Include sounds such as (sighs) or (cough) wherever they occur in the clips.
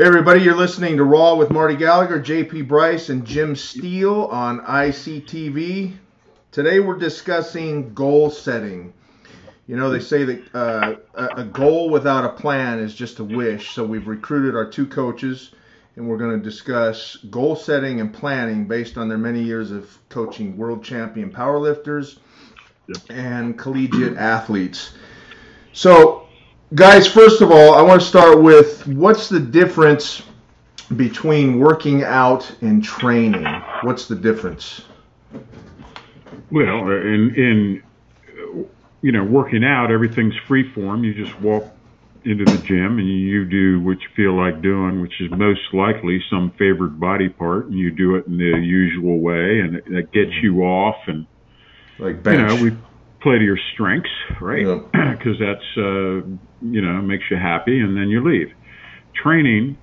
Hey, everybody, you're listening to Raw with Marty Gallagher, JP Bryce, and Jim Steel on ICTV. Today we're discussing goal setting. You know, they say that uh, a goal without a plan is just a wish, so we've recruited our two coaches and we're going to discuss goal setting and planning based on their many years of coaching world champion powerlifters and collegiate athletes. So, guys, first of all, I want to start with what's the difference between working out and training? What's the difference? Well, in in you know, working out, everything's free form. You just walk into the gym and you do what you feel like doing, which is most likely some favored body part, and you do it in the usual way, and it, gets you off. And like bench. you know, we play to your strengths, right? Because yeah. (clears throat) that's uh, you know makes you happy, and then you leave. Training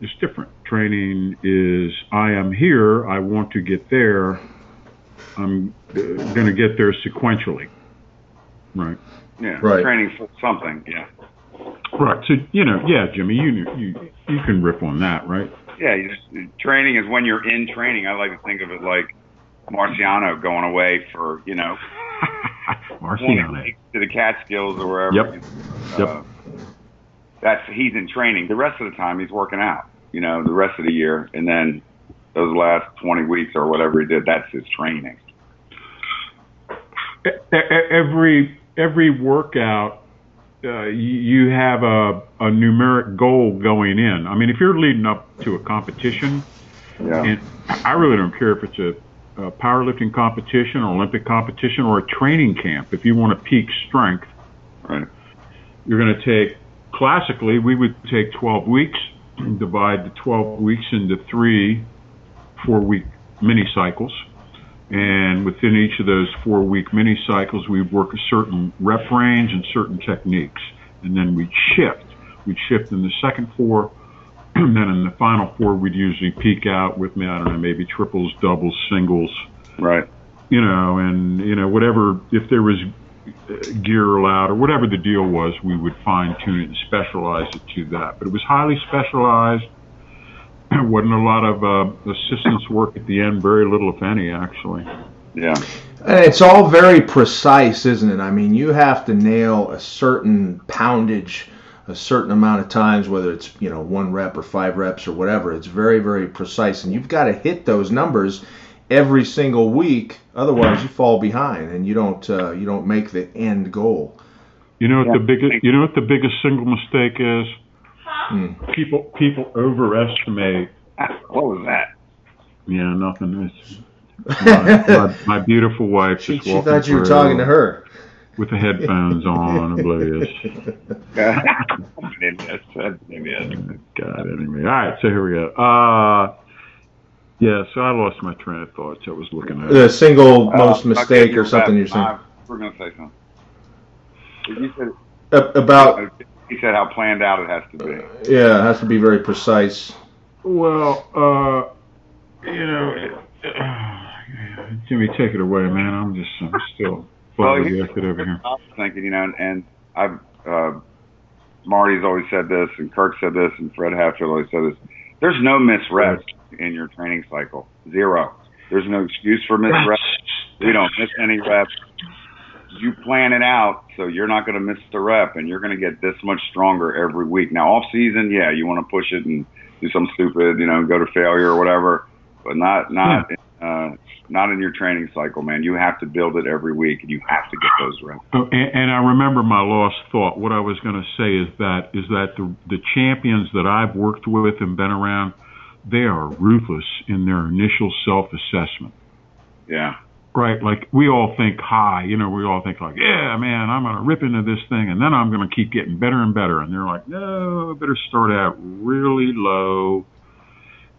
is different. Training is I am here. I want to get there. I'm uh, going to get there sequentially, right? Yeah, right. training for something. Yeah. Right. So you know, yeah, Jimmy, you you you can riff on that, right? Yeah. Just, training is when you're in training. I like to think of it like Marciano going away for you know (laughs) Marciano to the Catskills or wherever. Yep. Uh, yep. That's he's in training. The rest of the time he's working out. You know, the rest of the year, and then those last 20 weeks or whatever he did, that's his training. Every every workout uh, you have a, a numeric goal going in. I mean, if you're leading up to a competition, yeah. and I really don't care if it's a, a powerlifting competition, or Olympic competition, or a training camp. If you want to peak strength, right, you're going to take. Classically, we would take 12 weeks, and divide the 12 weeks into three four-week mini cycles and within each of those four week mini cycles, we'd work a certain rep range and certain techniques. And then we'd shift. We'd shift in the second four. (clears throat) And then in the final four, we'd usually peak out with, me. I don't know, maybe triples, doubles, singles. Right. You know, and, you know, whatever, if there was gear allowed or whatever the deal was, we would fine tune it and specialize it to that. But it was highly specialized wasn't a lot of uh, assistance work at the end, very little, if any, actually. Yeah. It's all very precise, isn't it? I mean, you have to nail a certain poundage a certain amount of times, whether it's you know one rep or five reps or whatever. It's very very precise, and you've got to hit those numbers every single week. Otherwise, you fall behind and you don't uh, you don't make the end goal. You know what yeah. the biggest you know what the biggest single mistake is? Hmm. People people overestimate. What was that? Yeah, nothing. It's (laughs) my, my, my beautiful wife she, just she thought you were talking to her with the headphones on, oblivious. (laughs) God, anyway. All right, so here we go. Uh, yeah, so I lost my train of thoughts. I was looking at the single uh, most mistake or something you're saying. We're going to say something. You said about he said how planned out it has to be. Yeah, it has to be very precise. Well, uh, you know, uh, (sighs) Jimmy, take it away, man. I'm just, I'm still well, over here. I was thinking, you know, and and I've, uh, Marty's always said this, and Kirk said this, and Fred Hatfield always said this. There's no miss reps in your training cycle. Zero. There's no excuse for miss reps. We don't miss any reps you plan it out so you're not going to miss the rep and you're going to get this much stronger every week. Now, off season, yeah, you want to push it and do something stupid, you know, go to failure or whatever, but not not yeah. Uh, not in your training cycle, man. You have to build it every week and you have to get those reps. Oh, and, and I remember my lost thought. What I was going to say is that is that the the champions that I've worked with and been around, they are ruthless in their initial self assessment. Yeah right? Like we all think high, you know, we all think like, yeah, man, I'm going to rip into this thing and then I'm going to keep getting better and better. And they're like, no, better start out really low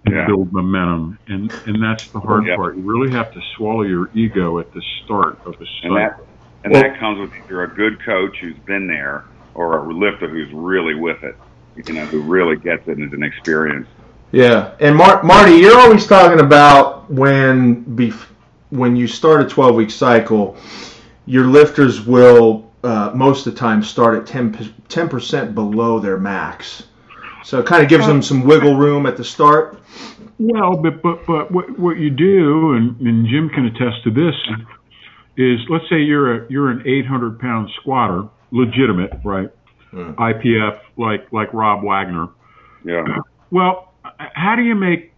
and yeah. build momentum. And, and that's the hard yeah. part. You really have to swallow your ego at the start of the start. And that, and well, that comes with either a good coach who's been there or a lifter who's really with it, you know, who really gets it and is an experience. Yeah. And Mar- Marty, you're always talking about when before when you start a 12 week cycle, your lifters will uh, most of the time start at 10 percent below their max. So it kind of gives them some wiggle room at the start. Well, but but but what what you do, and, and Jim can attest to this, is let's say you're a you're an 800 pound squatter, legitimate, right? Mm. IPF like like Rob Wagner. Yeah. Well, how do you make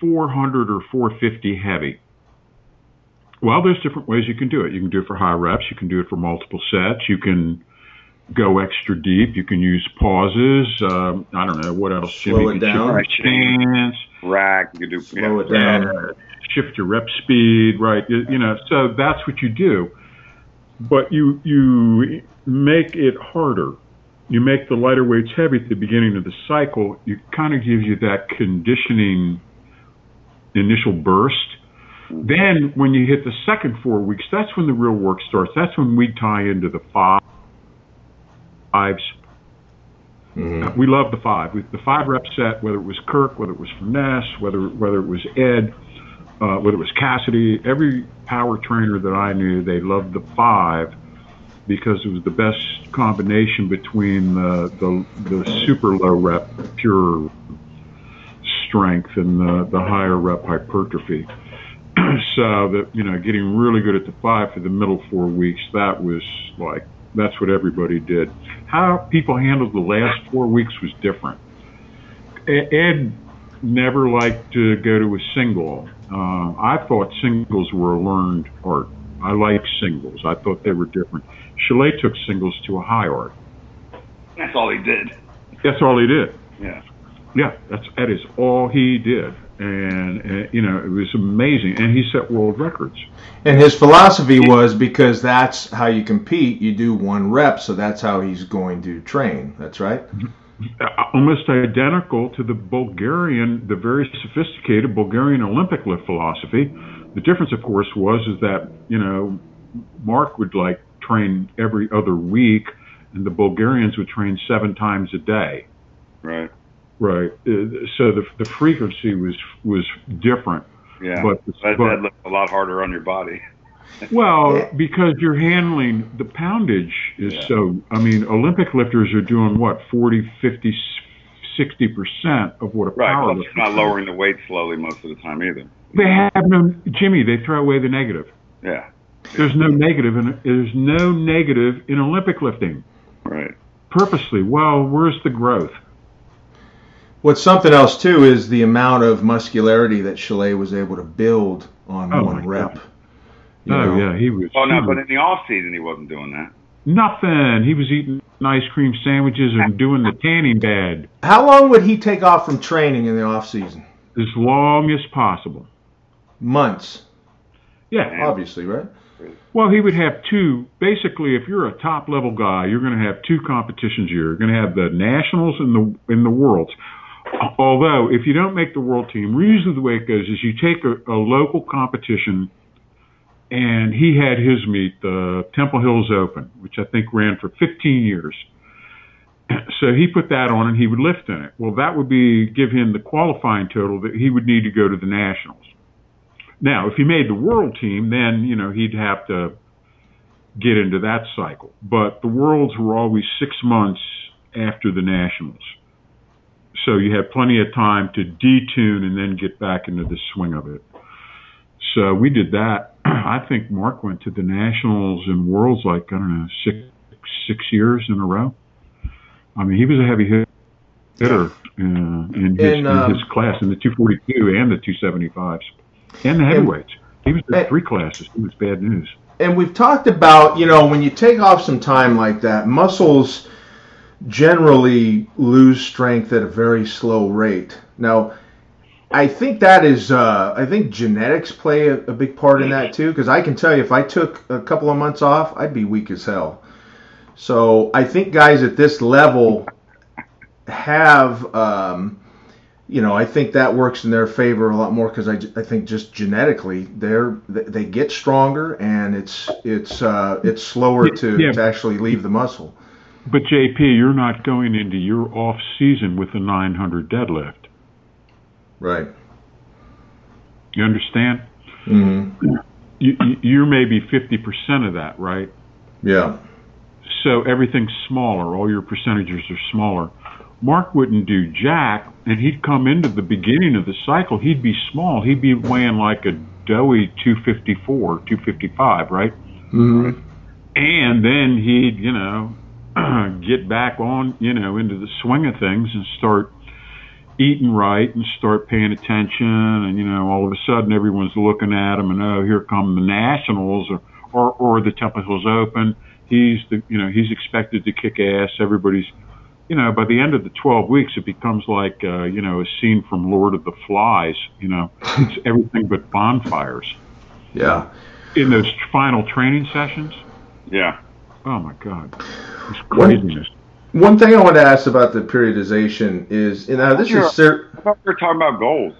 400 or 450 heavy? Well, there's different ways you can do it. You can do it for high reps. You can do it for multiple sets. You can go extra deep. You can use pauses. Um, I don't know what else. Slow Jimmy it down. shift your stance Rack. You can do. Slow it down. and shift your rep speed, right? You, you know, so that's what you do. But you you make it harder. You make the lighter weights heavy at the beginning of the cycle. You kind of gives you that conditioning initial burst. Then when you hit the second four weeks, that's when the real work starts. That's when we tie into the five fives. Mhm. We love the five. We, the five rep set, whether it was Kirk, whether it was Finesse, whether whether it was Ed, uh, whether it was Cassidy, every power trainer that I knew, they loved the five because it was the best combination between the the, the super low rep pure strength and the, the higher rep hypertrophy. (clears throat) so that you know, getting really good at the five for the middle four weeks, that was like that's what everybody did. How people handled the last four weeks was different. Ed never liked to go to a single. Uh, I thought singles were a learned art. I like singles. I thought they were different. Chaillet took singles to a high art. That's all he did. That's all he did. Yeah. Yeah, that's that is all he did, and, and you know it was amazing. And he set world records. And his philosophy was because that's how you compete. You do one rep, so that's how he's going to train. That's right. Uh, almost identical to the Bulgarian, the very sophisticated Bulgarian Olympic lift philosophy. The difference, of course, was is that you know Mark would like train every other week, and the Bulgarians would train seven times a day. Right. Right. So the the frequency was was different. Yeah. But, that but deadlift a lot harder on your body. (laughs) Well, because you're handling the poundage is Yeah. so. I mean, Olympic lifters are doing what 40, 50, 60 percent of what a Right. power lifter. you're not lowering the weight slowly most of the time either. They have no Jimmy. They throw away the negative. Yeah. There's no negative, and there's no negative in Olympic lifting. Right. Purposely. Well, where's the growth? What's something else too is the amount of muscularity that Chaillet was able to build on Oh, one my rep. God. You oh know? yeah, he was. Oh no, was but in the off season he wasn't doing that. nothing. He was eating ice cream sandwiches and doing the tanning bed How long would he take off from training in the off season? as long as possible. Months, Yeah. obviously, right? Well, he would have two. Basically, if you're a top level guy, you're going to have two competitions a year. You're going to have the nationals and the in the worlds. Although, if you don't make the world team, usually the way it goes is you take a, a local competition, and he had his meet, the Temple Hills Open, which I think ran for 15 years. (clears throat) So he put that on, and he would lift in it. Well, that would be give him the qualifying total that he would need to go to the nationals. Now, if he made the world team, then you know he'd have to get into that cycle. But the worlds were always six months after the nationals, so you had plenty of time to detune and then get back into the swing of it. So we did that. (clears throat) I think Mark went to the nationals and worlds like I don't know six six years in a row. I mean, he was a heavy hit- hitter uh, in his, And, um, in his class in the 242 and the 275s and the heavyweights. He was in three classes. It was bad news. And we've talked about, you know, when you take off some time like that, muscles generally lose strength at a very slow rate. Now, I think that is, uh, I think genetics play a, a big part in that too, because I can tell you if I took a couple of months off, I'd be weak as hell. So I think guys at this level have, um, you know, I think that works in their favor a lot more because I, I think just genetically they're they they get stronger and it's it's uh, it's slower to, Yeah. to actually leave the muscle. But JP, you're not going into your off season with a 900 deadlift. Right. You understand? hmm You, you- you're maybe 50% of that, right? Yeah. So everything's smaller. All your percentages are smaller. Mark wouldn't do jack, and he'd come into the beginning of the cycle. He'd be small. He'd be weighing like a doughy 254, 255, right? Mm-hmm. And then he'd, you know, (clears throat) get back on, you know, into the swing of things and start eating right and start paying attention. And, you know, all of a sudden everyone's looking at him and, oh, here come the Nationals or, or, or the Temple Hills Open. He's the, you know, he's expected to kick ass. Everybody's, you know, by the end of the 12 weeks, it becomes like, uh, you know, a scene from Lord of the Flies. You know, it's (laughs) everything but bonfires. Yeah. In those final training sessions. Yeah. Oh my God, it's craziness. One, one thing I want to ask about the periodization is, you know, this Sure. is cer- I thought we were talking about goals.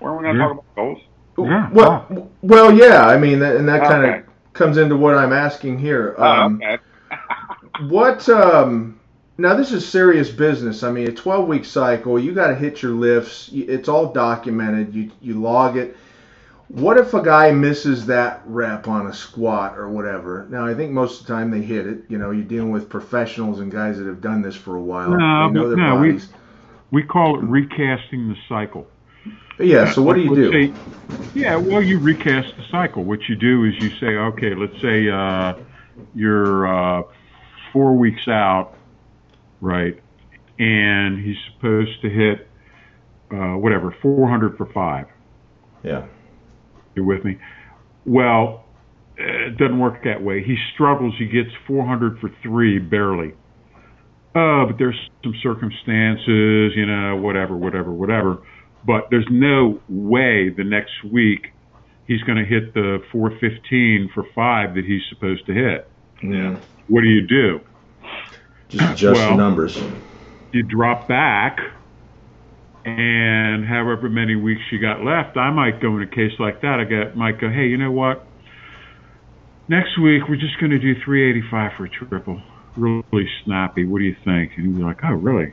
Weren't we going to Yeah. talk about goals? Yeah. well, well, yeah. I mean, that, and that kind of comes into what I'm asking here. Oh, Um, okay. (laughs) What um now this is serious business. I mean, a 12 week cycle, you got to hit your lifts. It's all documented. You you log it. What if a guy misses that rep on a squat or whatever? Now, I think most of the time they hit it. You know, you're dealing with professionals and guys that have done this for a while. No, no, we- We call it recasting the cycle. yeah. So what do you do? say- yeah, well, you recast the cycle. What you do is you say, okay, let's say uh, you're uh, four weeks out, right, and he's supposed to hit uh, whatever 400 for five. Yeah. You with me? Well, it doesn't work that way. He struggles. He gets 400 for three, barely. Oh, but there's some circumstances, you know, whatever, whatever, whatever. But there's no way the next week he's going to hit the 415 for five that he's supposed to hit. Yeah. What do you do? Just adjust Well- the numbers. you drop back and however many weeks you got left, I might go in a case like that. I got, might go, hey, you know what? Next week we're just going to do 385 for a triple. Really snappy. What do you think? And you'd be like, oh, really?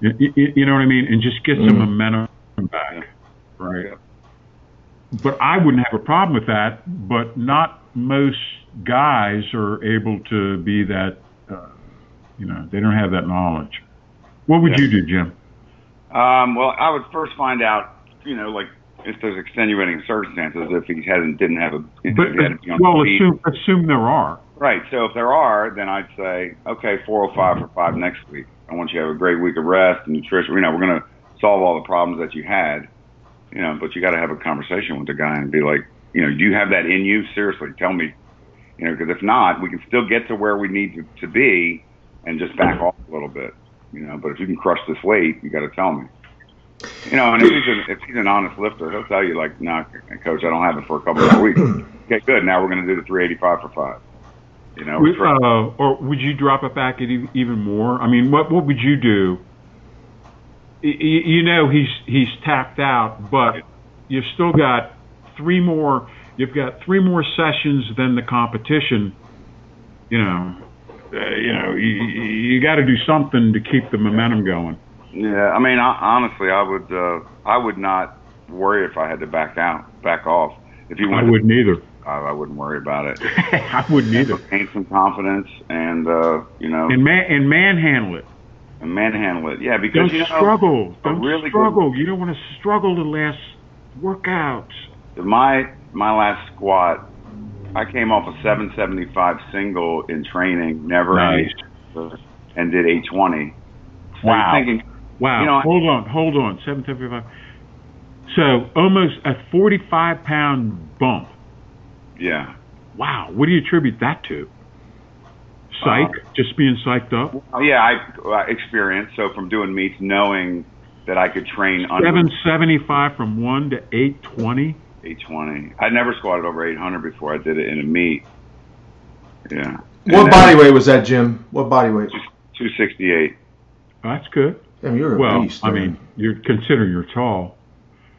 You, you, you know what I mean? And just get some Mhm. momentum back, right? Yeah. But I wouldn't have a problem with that. But not most guys are able to be that. Uh, you know, they don't have that knowledge. What would you do, Jim? Um, well, I would first find out, you know, like if there's extenuating circumstances, if he hasn't didn't have a, But had to be on well, assume assume there are. Right. So if there are, then I'd say, okay, 405 for five next week. I want you to have a great week of rest and nutrition. You know, we're going to solve all the problems that you had. You know, but you got to have a conversation with the guy and be like, you know, do you have that in you? Seriously, tell me. You know, because if not, we can still get to where we need to, to be and just back off a little bit. You know, but if you can crush this weight, you got to tell me. You know, and if he's, an, if he's an honest lifter, he'll tell you like, "No, nah, coach, I don't have it for a couple more weeks." okay, good. Now we're going to do the 385 for five. You know, try- uh, or would you drop it back even more? I mean, what what would you do? You know, he's he's tapped out, but you've still got three more. You've got three more sessions than the competition. You know, uh, you know, you, you got to do something to keep the momentum going. Yeah, I mean, I, honestly, I would, uh, I would not worry if I had to back out, back off. If you I wouldn't either. I, I wouldn't worry about it. (laughs) I wouldn't either. Gain some confidence and, uh, you know, And man and manhandle it. and manhandle it. Yeah, because Don't you know, struggle. Don't really good- struggle. You don't want to struggle the last workouts. my my last squat, I came off a 775 single in training, never Nice. and did 820. So Wow. thinking, Wow. You know, hold on, hold on. Seven seventy five. So almost a forty five pound bump. yeah. Wow. What do you attribute that to? Psych? Uh, Just being psyched up? Yeah, I uh, experienced. So from doing meets, knowing that I could train under Seven seventy five from one to eight twenty. 820. I'd never squatted over 800 before I did it in a meet. Yeah. What And body weight was that, Jim? What body weight? 268. That's good. Damn, you're a Well, beast. I mean, you're considering you're tall.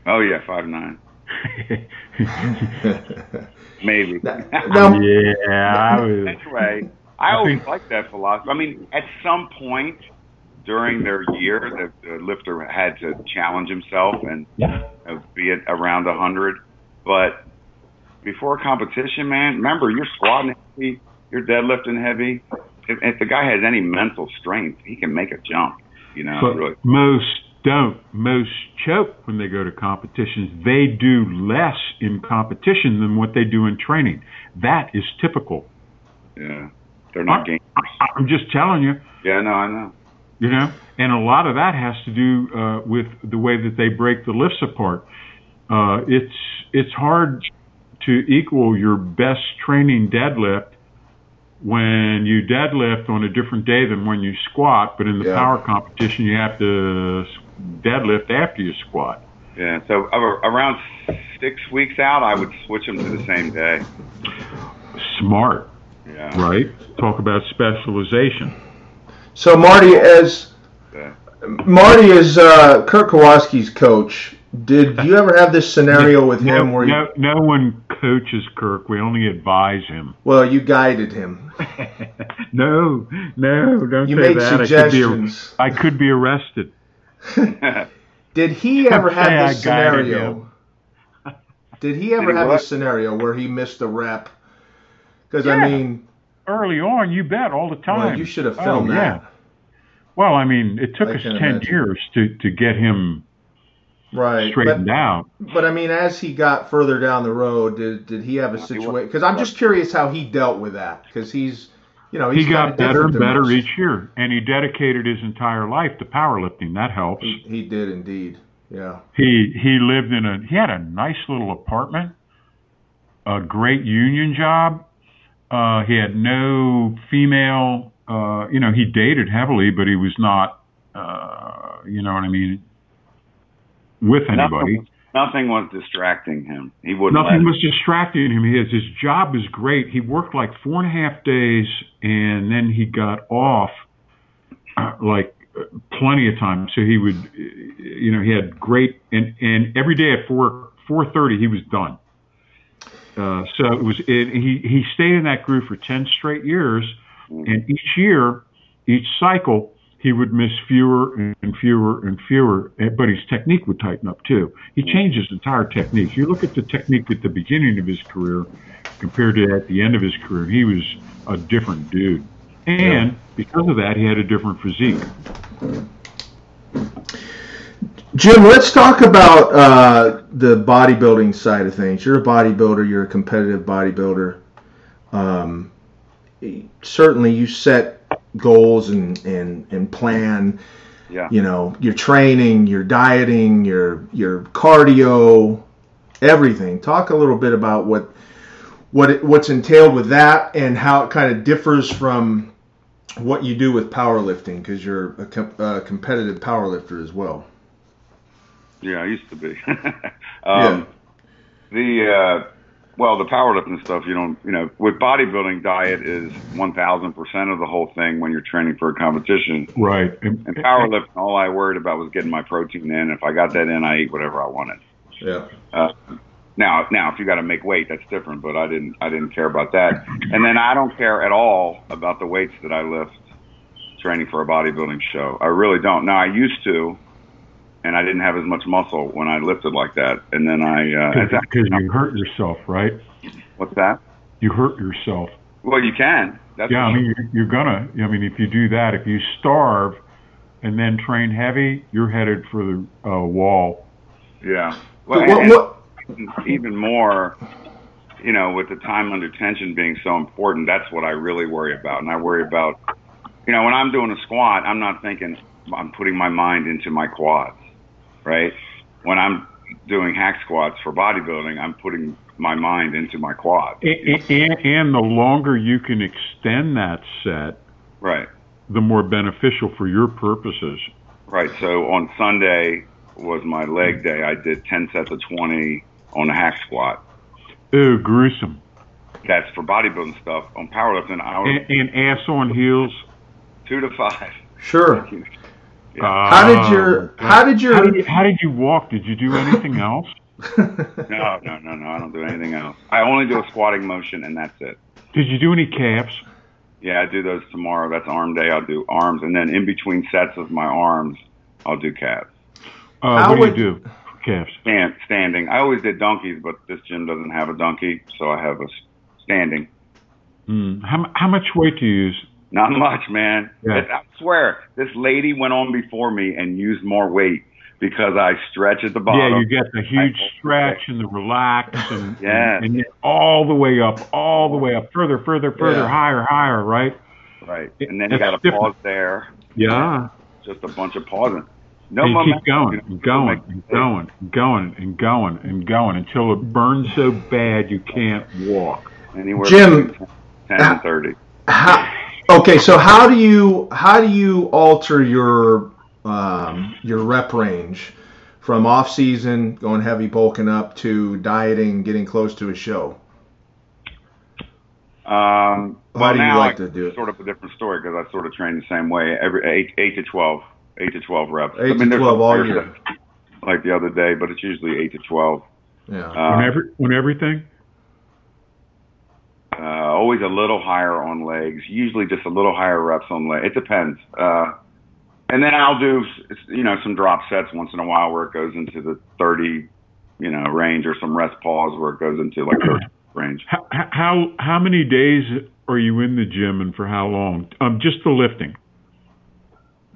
Oh yeah, five nine. (laughs) Maybe. (laughs) now, yeah, I was, anyway, I, I always like that philosophy. I mean, at some point during their year, the, the lifter had to challenge himself and yeah. be at around a 100. But before a competition, man, remember you're squatting heavy, you're deadlifting heavy. If, if the guy has any mental strength, he can make a jump. You know, But really. most don't. Most choke when they go to competitions. They do less in competition than what they do in training. That is typical. Yeah, they're not game. I, I'm just telling you. Yeah, no, I know. you know and a lot of that has to do uh, with the way that they break the lifts apart uh, it's it's hard to equal your best training deadlift when you deadlift on a different day than when you squat but in the Yeah. power competition you have to deadlift after you squat Yeah, so around six weeks out, I would switch them to the same day. smart Yeah. right talk about specialization So Marty, as Yeah. Marty is uh, Kirk Karwoski's coach. Did you ever have this scenario with no, him where you, no, no one coaches Kirk. We only advise him. well, you guided him? (laughs) no, no, don't You say made that. I could, be. I could be arrested. (laughs) Did he ever have Say this scenario? Did he ever Did he have what? this scenario where he missed a rep? Because Yeah. I mean, Early on, you bet, all the time. well, you should have Oh, filmed yeah. That, Well, I mean, it took I us 10 imagine. years to, to get him right? straightened But, out. but I mean, as he got further down the road, did did he have a situation? Because I'm just curious how he dealt with that. Because he's, you know, he's He got better and better most. each year, and he dedicated his entire life to powerlifting. That helps. He, he did indeed. Yeah. He he lived in a he had a nice little apartment, a great union job. Uh, he had no female. Uh, you know, he dated heavily, but he was not. Uh, you know what I mean? With anybody. Nothing, nothing was distracting him. He wouldn't. Nothing was distracting him. His his job was great. He worked like four and a half days, and then he got off uh, like plenty of time. So he would, you know, he had great and and every day at four four thirty he was done. Uh, so it was it, he he stayed in that group for ten straight years, and each year, each cycle, he would miss fewer and fewer and fewer, eh, but his technique would tighten up too. He changed his entire technique. You look at the technique at the beginning of his career compared to at the end of his career, he was a different dude. And because of that, he had a different physique. Jim, let's talk about uh, the bodybuilding side of things. You're a bodybuilder. You're a competitive bodybuilder. Um, certainly, you set goals and, and, and plan. Yeah. You know your training, your dieting, your your cardio, everything. Talk a little bit about what what it, what's entailed with that and how it kind of differs from what you do with powerlifting because you're a, com- a competitive powerlifter as well. Yeah, I used to be. (laughs) um, Yeah. The uh, well, the powerlifting stuff. You don't. You know, with bodybuilding, diet is one thousand percent of the whole thing when you're training for a competition. Right. And, And powerlifting, all I worried about was getting my protein in. If I got that in, I ate whatever I wanted. Yeah. Uh, now, now, if you got to make weight, that's different. But I didn't, I didn't care about that. And then I don't care at all about the weights that I lift training for a bodybuilding show. I really don't. Now I used to, and I didn't have as much muscle when I lifted like that. And then I, uh, because you hurt yourself, right? what's that? You hurt yourself. Well, you can. That's Yeah, I mean, you're, you're gonna. I mean, if you do that, if you starve and then train heavy, you're headed for the uh, wall. yeah. Well, What, and- even more, you know, with the time under tension being so important, that's what I really worry about. And I worry about, you know, when I'm doing a squat, I'm not thinking I'm putting my mind into my quads, right? When I'm doing hack squats for bodybuilding, I'm putting my mind into my quads. And, and, and the longer you can extend that set, Right, the more beneficial for your purposes. right. So on Sunday was my leg day. I did 10 sets of 20 on a hack squat. Ooh, gruesome. That's for bodybuilding stuff. On powerlifting, I was And, and ass on heels. two to five. sure. How did your- how did your- how did, you, how did you walk? Did you do anything (laughs) else? No, no, no, no. I don't do anything else. I only do a squatting motion, and that's it. Did you do any calves? Yeah, I do those tomorrow. That's arm day. I'll do arms, and then in between sets of my arms, I'll do calves. Uh, How what would- do you do for calves? Stand, standing. I always did donkeys, but this gym doesn't have a donkey, so I have a standing. Mm. How, how much weight do you use Not much, man. Yeah. I swear, this lady went on before me and used more weight because I stretch at the bottom. Yeah, you get the huge stretch and the relax and Yeah. and, then all the way up, all the way up, further, further, further, Yeah. higher, higher, right? Right. And then you that's got to different. pause there. Yeah. Just a bunch of pausing. No and you momentum, keep going you know, and going and going and going and going and going until it burns so bad you can't walk. Anywhere Jim, between 10 and uh, 30. How, okay, so how do you how do you alter your um, your rep range from off season going heavy bulking up to dieting getting close to a show? Um, How well, do you now like I- to do it? Sort of a different story because I sort of train the same way. Every eight, eight to twelve, eight to twelve reps. Eight to 12 all year. Like the other day, but it's usually eight to twelve. Yeah. Uh, on every on everything. Always a little higher on legs. Usually just a little higher reps on legs. It depends. Uh, and then I'll do, you know, some drop sets once in a while where it goes into the 30, you know, range or some rest pause where it goes into like 30 (clears throat) range. How how how many days are you in the gym and for how long? Um, just the lifting.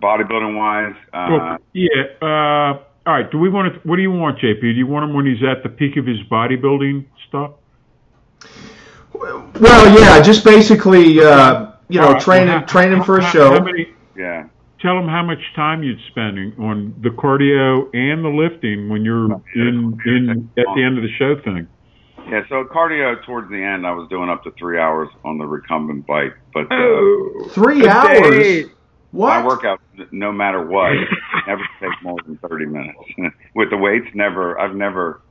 Bodybuilding wise, uh, Well, yeah. Uh, all right. Do we want to? What do you want, JP? Do you want him when he's at the peak of his bodybuilding stuff? Well, yeah, just basically uh, you know All right, training well, how- training for a how- show. How many? yeah. Tell him how much time you'd spending on the cardio and the lifting when you're in in at the end of the show thing. Yeah, so cardio towards the end, I was doing up to three hours on the recumbent bike, but uh, Oh. Three hours. my What? workout, no matter what, never take more than thirty minutes. (laughs) With the weights, never. I've never.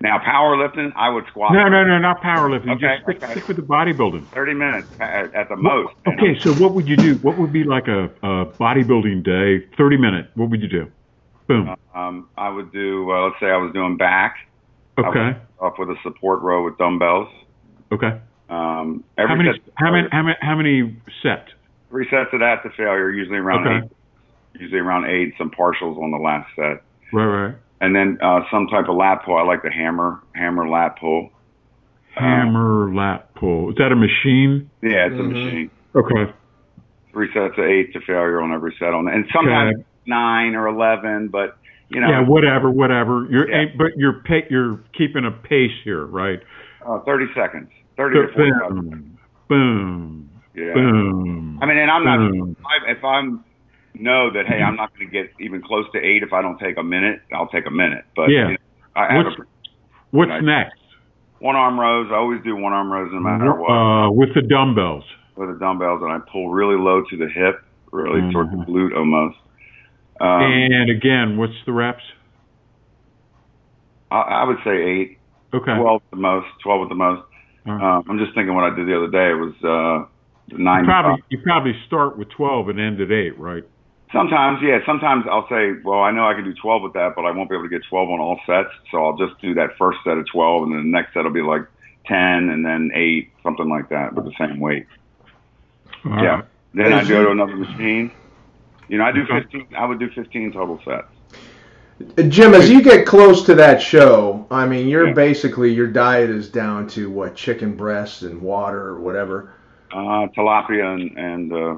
Now powerlifting, I would squat. No, no, no, not powerlifting. Okay, Just stick, okay. stick with the bodybuilding. Thirty minutes at, at the most. Okay, know. so what would you do? What would be like a, a bodybuilding day? Thirty minute. What would you do? Boom. Um, I would do. Uh, let's say I was doing back. Okay. Off with a support row with dumbbells. Okay. Um, every How many? How many? How many? How many sets? Three sets of that to failure, usually around Okay. eight. Usually around eight. Some partials on the last set. Right, right. And then uh, some type of lat pull. I like the hammer hammer lat pull. Um, Hammer lat pull. Is that a machine? yeah, it's a Mhm. machine. Okay. Three sets of eight to failure on every set on, and sometimes Okay. nine or eleven. But you know, Yeah, whatever, whatever. You're Yeah. but you're pa- you're keeping a pace here, right? uh, thirty seconds, thirty to forty-five. Boom, boom, Yeah. boom. I mean, and I'm not. boom. If, I, if I'm know that hey, I'm not going to get even close to eight if I don't take a minute. I'll take a minute. But Yeah. you know, I have What's a, what's Right. next? one arm rows. I always do one arm rows no matter what. Uh, with the dumbbells. with the dumbbells, and I pull really low to the hip, really toward the glute almost. Um, and again, what's the reps? I, I would say eight, Okay. twelve at the most, twelve at the most. Right. Um, I'm just thinking what I did the other day. It was uh, you nine. probably you probably start with twelve and end at eight, right? Sometimes, yeah. Sometimes I'll say, well, I know I can do 12 with that, but I won't be able to get 12 on all sets. So I'll just do that first set of 12, and then the next set will be like 10, and then eight, something like that, with the same weight. All Yeah. right. Then I Is go you- to another machine. You know, I do 15. I would do 15 total sets. Jim, as you get close to that show, I mean, you're Yeah. basically your diet is down to what chicken breasts and water or whatever, Uh, tilapia and, and uh,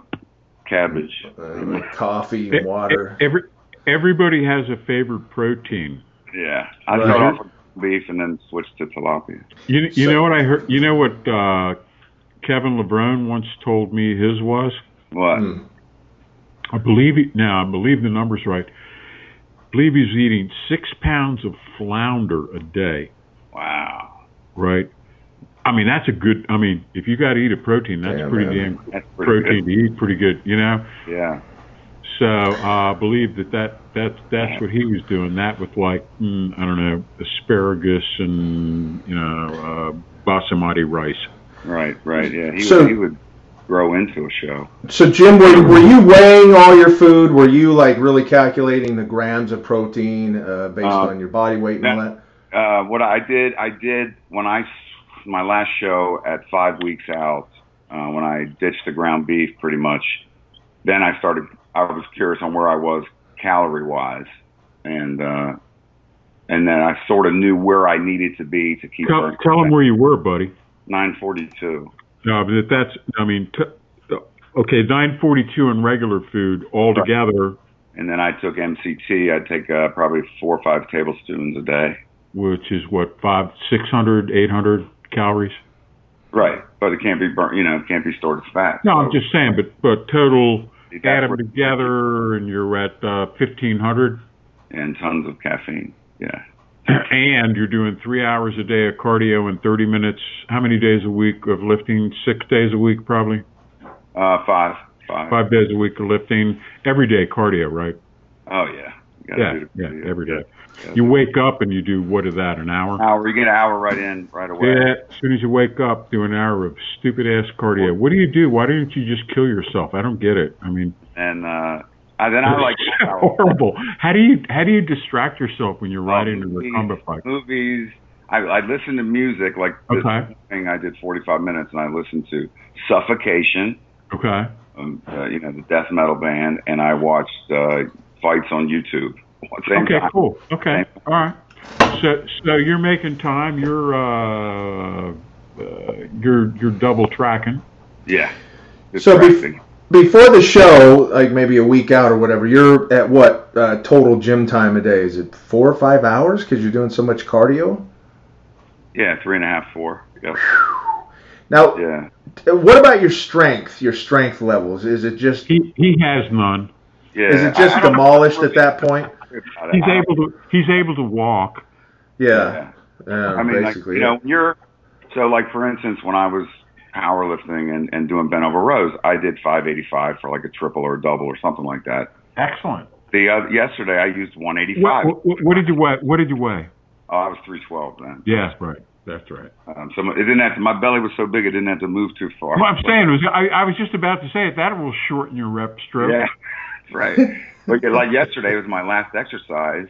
cabbage. uh, coffee and water. Every everybody has a favorite protein. Yeah, I Right. start off with beef and then switch to tilapia. You you So- know what I heard? You know what uh, Kevin Levrone once told me his was. What? Hmm. I believe he, now I believe the numbers right. I believe he's eating six pounds of flounder a day. Wow, Right. I mean that's a good. I mean if you got to eat a protein, that's Yeah, pretty man. damn that's pretty protein to eat. Pretty good. You know. Yeah, So uh, I believe that, that that's that's what he was doing. That with like mm, I don't know asparagus and you know uh, basmati rice. right, right. Yeah, he So- would, he would grow into a show. So, Jim, were, were you weighing all your food? Were you like really calculating the grams of protein uh, based Uh, on your body weight and all that? Uh, what I did, I did when I s- my last show at five weeks out, uh, when I ditched the ground beef pretty much. Then I started. I was curious on where I was calorie wise, and uh, and then I sort of knew where I needed to be to keep. Tell, tell him where you were, buddy. Nine forty two. No, but that's I mean t- Okay, 942 in regular food altogether, And then I took MCT. I'd take uh, probably four or five tablespoons a day. which is what five, 600, 800 calories. Right, but it can't be burnt. You know, it can't be stored as fat. No, I'm just saying, but but total add them together, and you're at uh, 1500, and tons of caffeine. Yeah, and you're doing three hours a day of cardio and 30 minutes. How many days a week of lifting? Six days a week, probably. uh, five, five. Five days a week of lifting. Every day cardio, right? Oh yeah, Yeah, the- yeah, every day. Yeah. You wake up and you do what is that? An hour? hour. You get an hour right in, right away. Yeah, as soon as you wake up, do an hour of stupid ass cardio. What do you do? Why don't you just kill yourself? I don't get it. I mean, And uh, and then I like (laughs) horrible. How do you how do you distract yourself when you're riding a movies, recumbent bike? movies. I, I listen to music like this Okay. thing I did 45 minutes, and I listened to Suffocation, Okay. um, uh, you know, the death metal band, and I watched uh, fights on YouTube. Same Okay. time. Cool. Okay. All right. So so you're making time. You're uh, uh you're you're double tracking. Yeah. So bef- Distracting. Before the show, like maybe a week out or whatever, you're at what uh, total gym time a day? Is it four or five hours because you're doing so much cardio? yeah, three and a half, four. Yep. Now, Yeah. what about your strength? Your strength levels? Is it just He he has none. Yeah. is it just I- I don't- demolished at that point? He's able to he's able to walk. Yeah, yeah, I mean, like, you know, when you're so like for instance, when I was powerlifting and, and doing bent over rows, I did 585 for like a triple or a double or something like that. Excellent. The uh, yesterday I used 185. What, what, what did you weigh? What did you weigh? Oh, I was 312 then. Yeah, right. That's right. Um, so it didn't have to, my belly was so big it didn't have to move too far. Well, I'm saying was I, I was just about to say it. That will shorten your rep stroke. Yeah, that's right. (laughs) but like yesterday was my last exercise,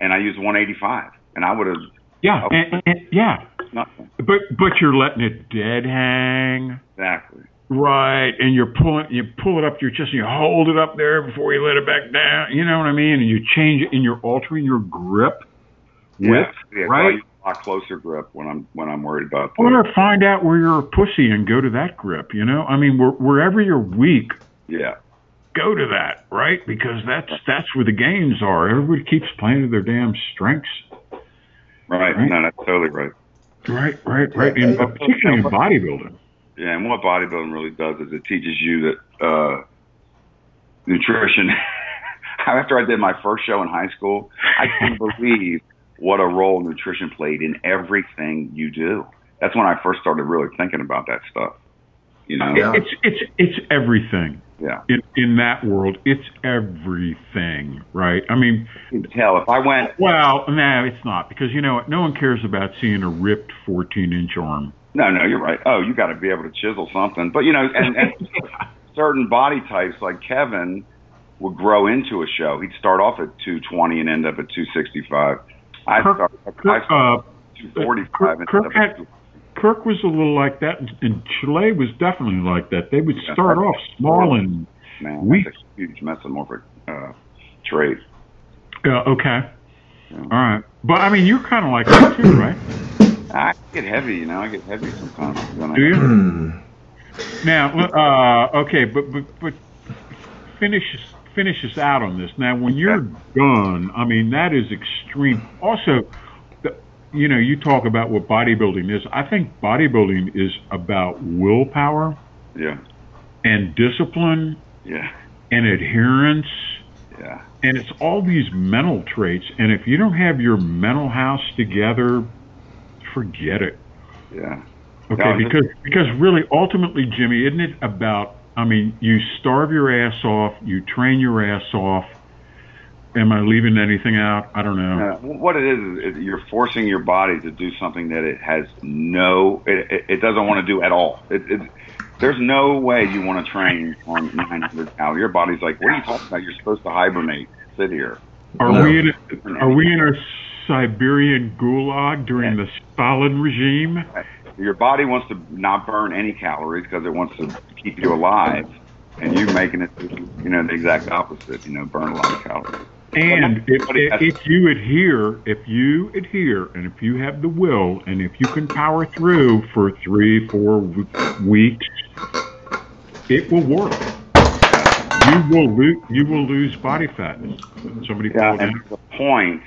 and I used 185, and I would have Yeah, and, and, yeah. nothing. But but you're letting it dead hang, Exactly. right? And you're pulling you pull it up to your chest and you hold it up there before you let it back down. You know what I mean? And you change it and you're altering your grip. Yeah. Width, yeah so right? use a lot closer grip when I'm when I'm worried about that. Or find out where you're a pussy and go to that grip. You know, I mean, wherever you're weak, Yeah. Go to that, right? Because that's that's where the gains are. Everybody keeps playing to their damn strengths. Right. Right. No, that's totally right. Right, right, right. In, particularly in bodybuilding. Yeah, and what bodybuilding really does is it teaches you that uh, nutrition. (laughs) After I did my first show in high school, I couldn't (laughs) believe what a role nutrition played in everything you do. That's when I first started really thinking about that stuff. You know? Yeah. It's it's it's everything. Yeah. in in that world, it's everything, right? I mean, You can tell if I went, well, no, it's not because you know what? No one cares about seeing a ripped 14 inch arm. no, no, you're right. Oh, you got to be able to chisel something. But you know, and, and (laughs) certain body types like Kevin would grow into a show. He'd start off at 220 and end up at 265. I started, I started uh, at 245 Kirk, and Kirk up at had Kirk was a little like that, and- Chaillet was definitely like that. They would Yeah. start off small and Man, Weak. that's a huge mesomorphic uh, trait. uh, okay, Yeah. all right. But I mean, you're kind of like that too, right? I get heavy, you know. I get heavy sometimes. When I- Do you? (clears throat) Now, uh, okay, but but but finish finish us out on this. Now, when you're done, I mean that is extreme. Also, you know, you talk about what bodybuilding is. I think bodybuilding is about willpower Yeah, and discipline yeah, and adherence, yeah. and it's all these mental traits. And if you don't have your mental house together, forget it. Yeah. Okay, No, because because really, ultimately, Jimmy, isn't it about? I mean, you starve your ass off, you train your ass off. Am I leaving anything out? I don't know. Uh, what it is is you're forcing your body to do something that it has no, it, it, it doesn't want to do at all. It, it, there's no way you want to train on 900 calories. Your body's like, what are you talking about? You're supposed to hibernate. Sit here. Are No. we in a, are we in a Siberian gulag during the Stalin regime? Your body wants to not burn any calories because it wants to keep you alive, and you're making it, you know, the exact opposite. You know, burn a lot of calories. And if, if you adhere, if you adhere, and if you have the will, and if you can power through for three, four w- weeks, it will work. You will lose. You will lose body fat. Somebody Yeah, and there's a point.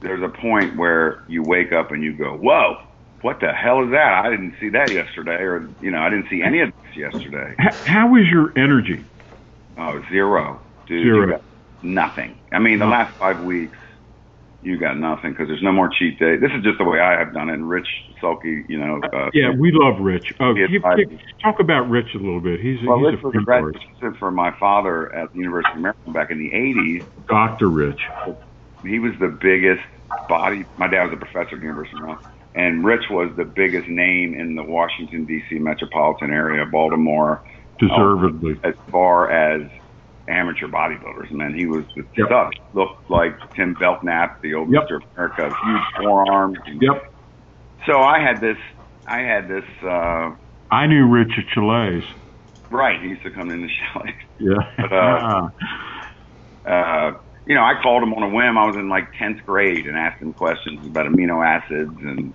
There's a point where you wake up and you go, "Whoa, what the hell is that? I didn't see that yesterday, or you know, I didn't see any of this yesterday." H- how is your energy? Oh, zero, dude. Zero. Nothing. I mean, the last five weeks, you got nothing because there's no more cheat day. This is just the way I have done it. And Rich Sulky, you know. Uh, Yeah, we love Rich. Oh, talk about Rich a little bit. He's, Well, he's Rich a was a graduate assistant for my father at the University of Maryland back in the 80s. Doctor Rich. he was the biggest body. My dad was a professor at the University of Maryland, and Rich was the biggest name in the Washington D.C. metropolitan area, Baltimore, Deservedly. as far as amateur bodybuilders. Man, he was the Yep. stuff. Looked like Tim Belknap, the old Yep. Mr. America, huge forearms. And Yep. So I had this. I had this. uh I knew Rich at Chaillet's. Right, he used to come in the Chaillet. (laughs) Yeah. But, uh, uh, you know, I called him on a whim. I was in like 10th grade and asked him questions about amino acids and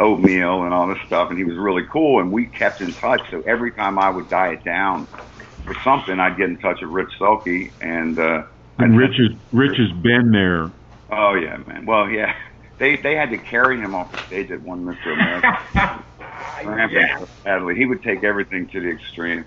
oatmeal and all this stuff. And he was really cool. And we kept in touch. So every time I would diet down for something, I'd get in touch with Rich Sulky. And, uh, and I'd- Rich has Rich has been there. Oh, yeah, man. Well, yeah. (laughs) They, they had to carry him off the stage at one Mr. America. (laughs) Ramping so. He would take everything to the extreme.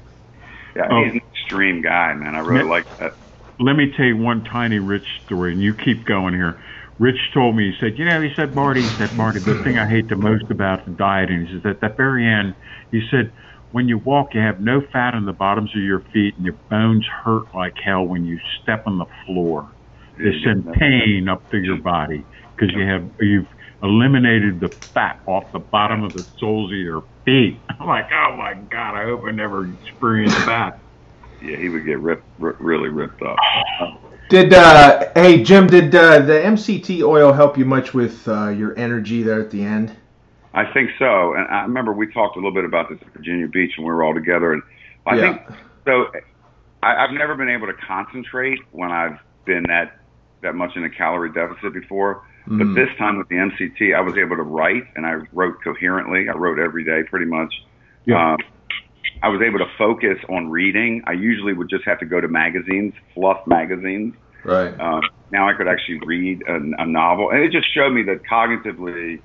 Yeah, Oh. he's an extreme guy, man. I really Yeah. like that. Let me tell you one tiny Rich story, and you keep going here. Rich told me, he said, you know, he said, Marty, he said, Marty, the thing I hate the most about the dieting is at the very end, he said, when you walk, you have no fat on the bottoms of your feet, and your bones hurt like hell when you step on the floor. They send pain up through your body because you have you've eliminated the fat off the bottom of the soles of your feet. (laughs) I'm like, oh my god, I hope I never experience that. Yeah, he would get ripped, r- really ripped up. Did uh, hey Jim? Did uh, the MCT oil help you much with uh, your energy there at the end? I think so. And I remember we talked a little bit about this at Virginia Beach when we were all together. And I Yeah. think so. I, I've never been able to concentrate when I've been that that much in a calorie deficit before. Mm. But this time with the MCT, I was able to write, and I wrote coherently. I wrote every day, pretty much. Yeah. Um, I was able to focus on reading. I usually would just have to go to magazines, fluff magazines. Right. Um, now I could actually read a, a novel, and it just showed me that cognitively,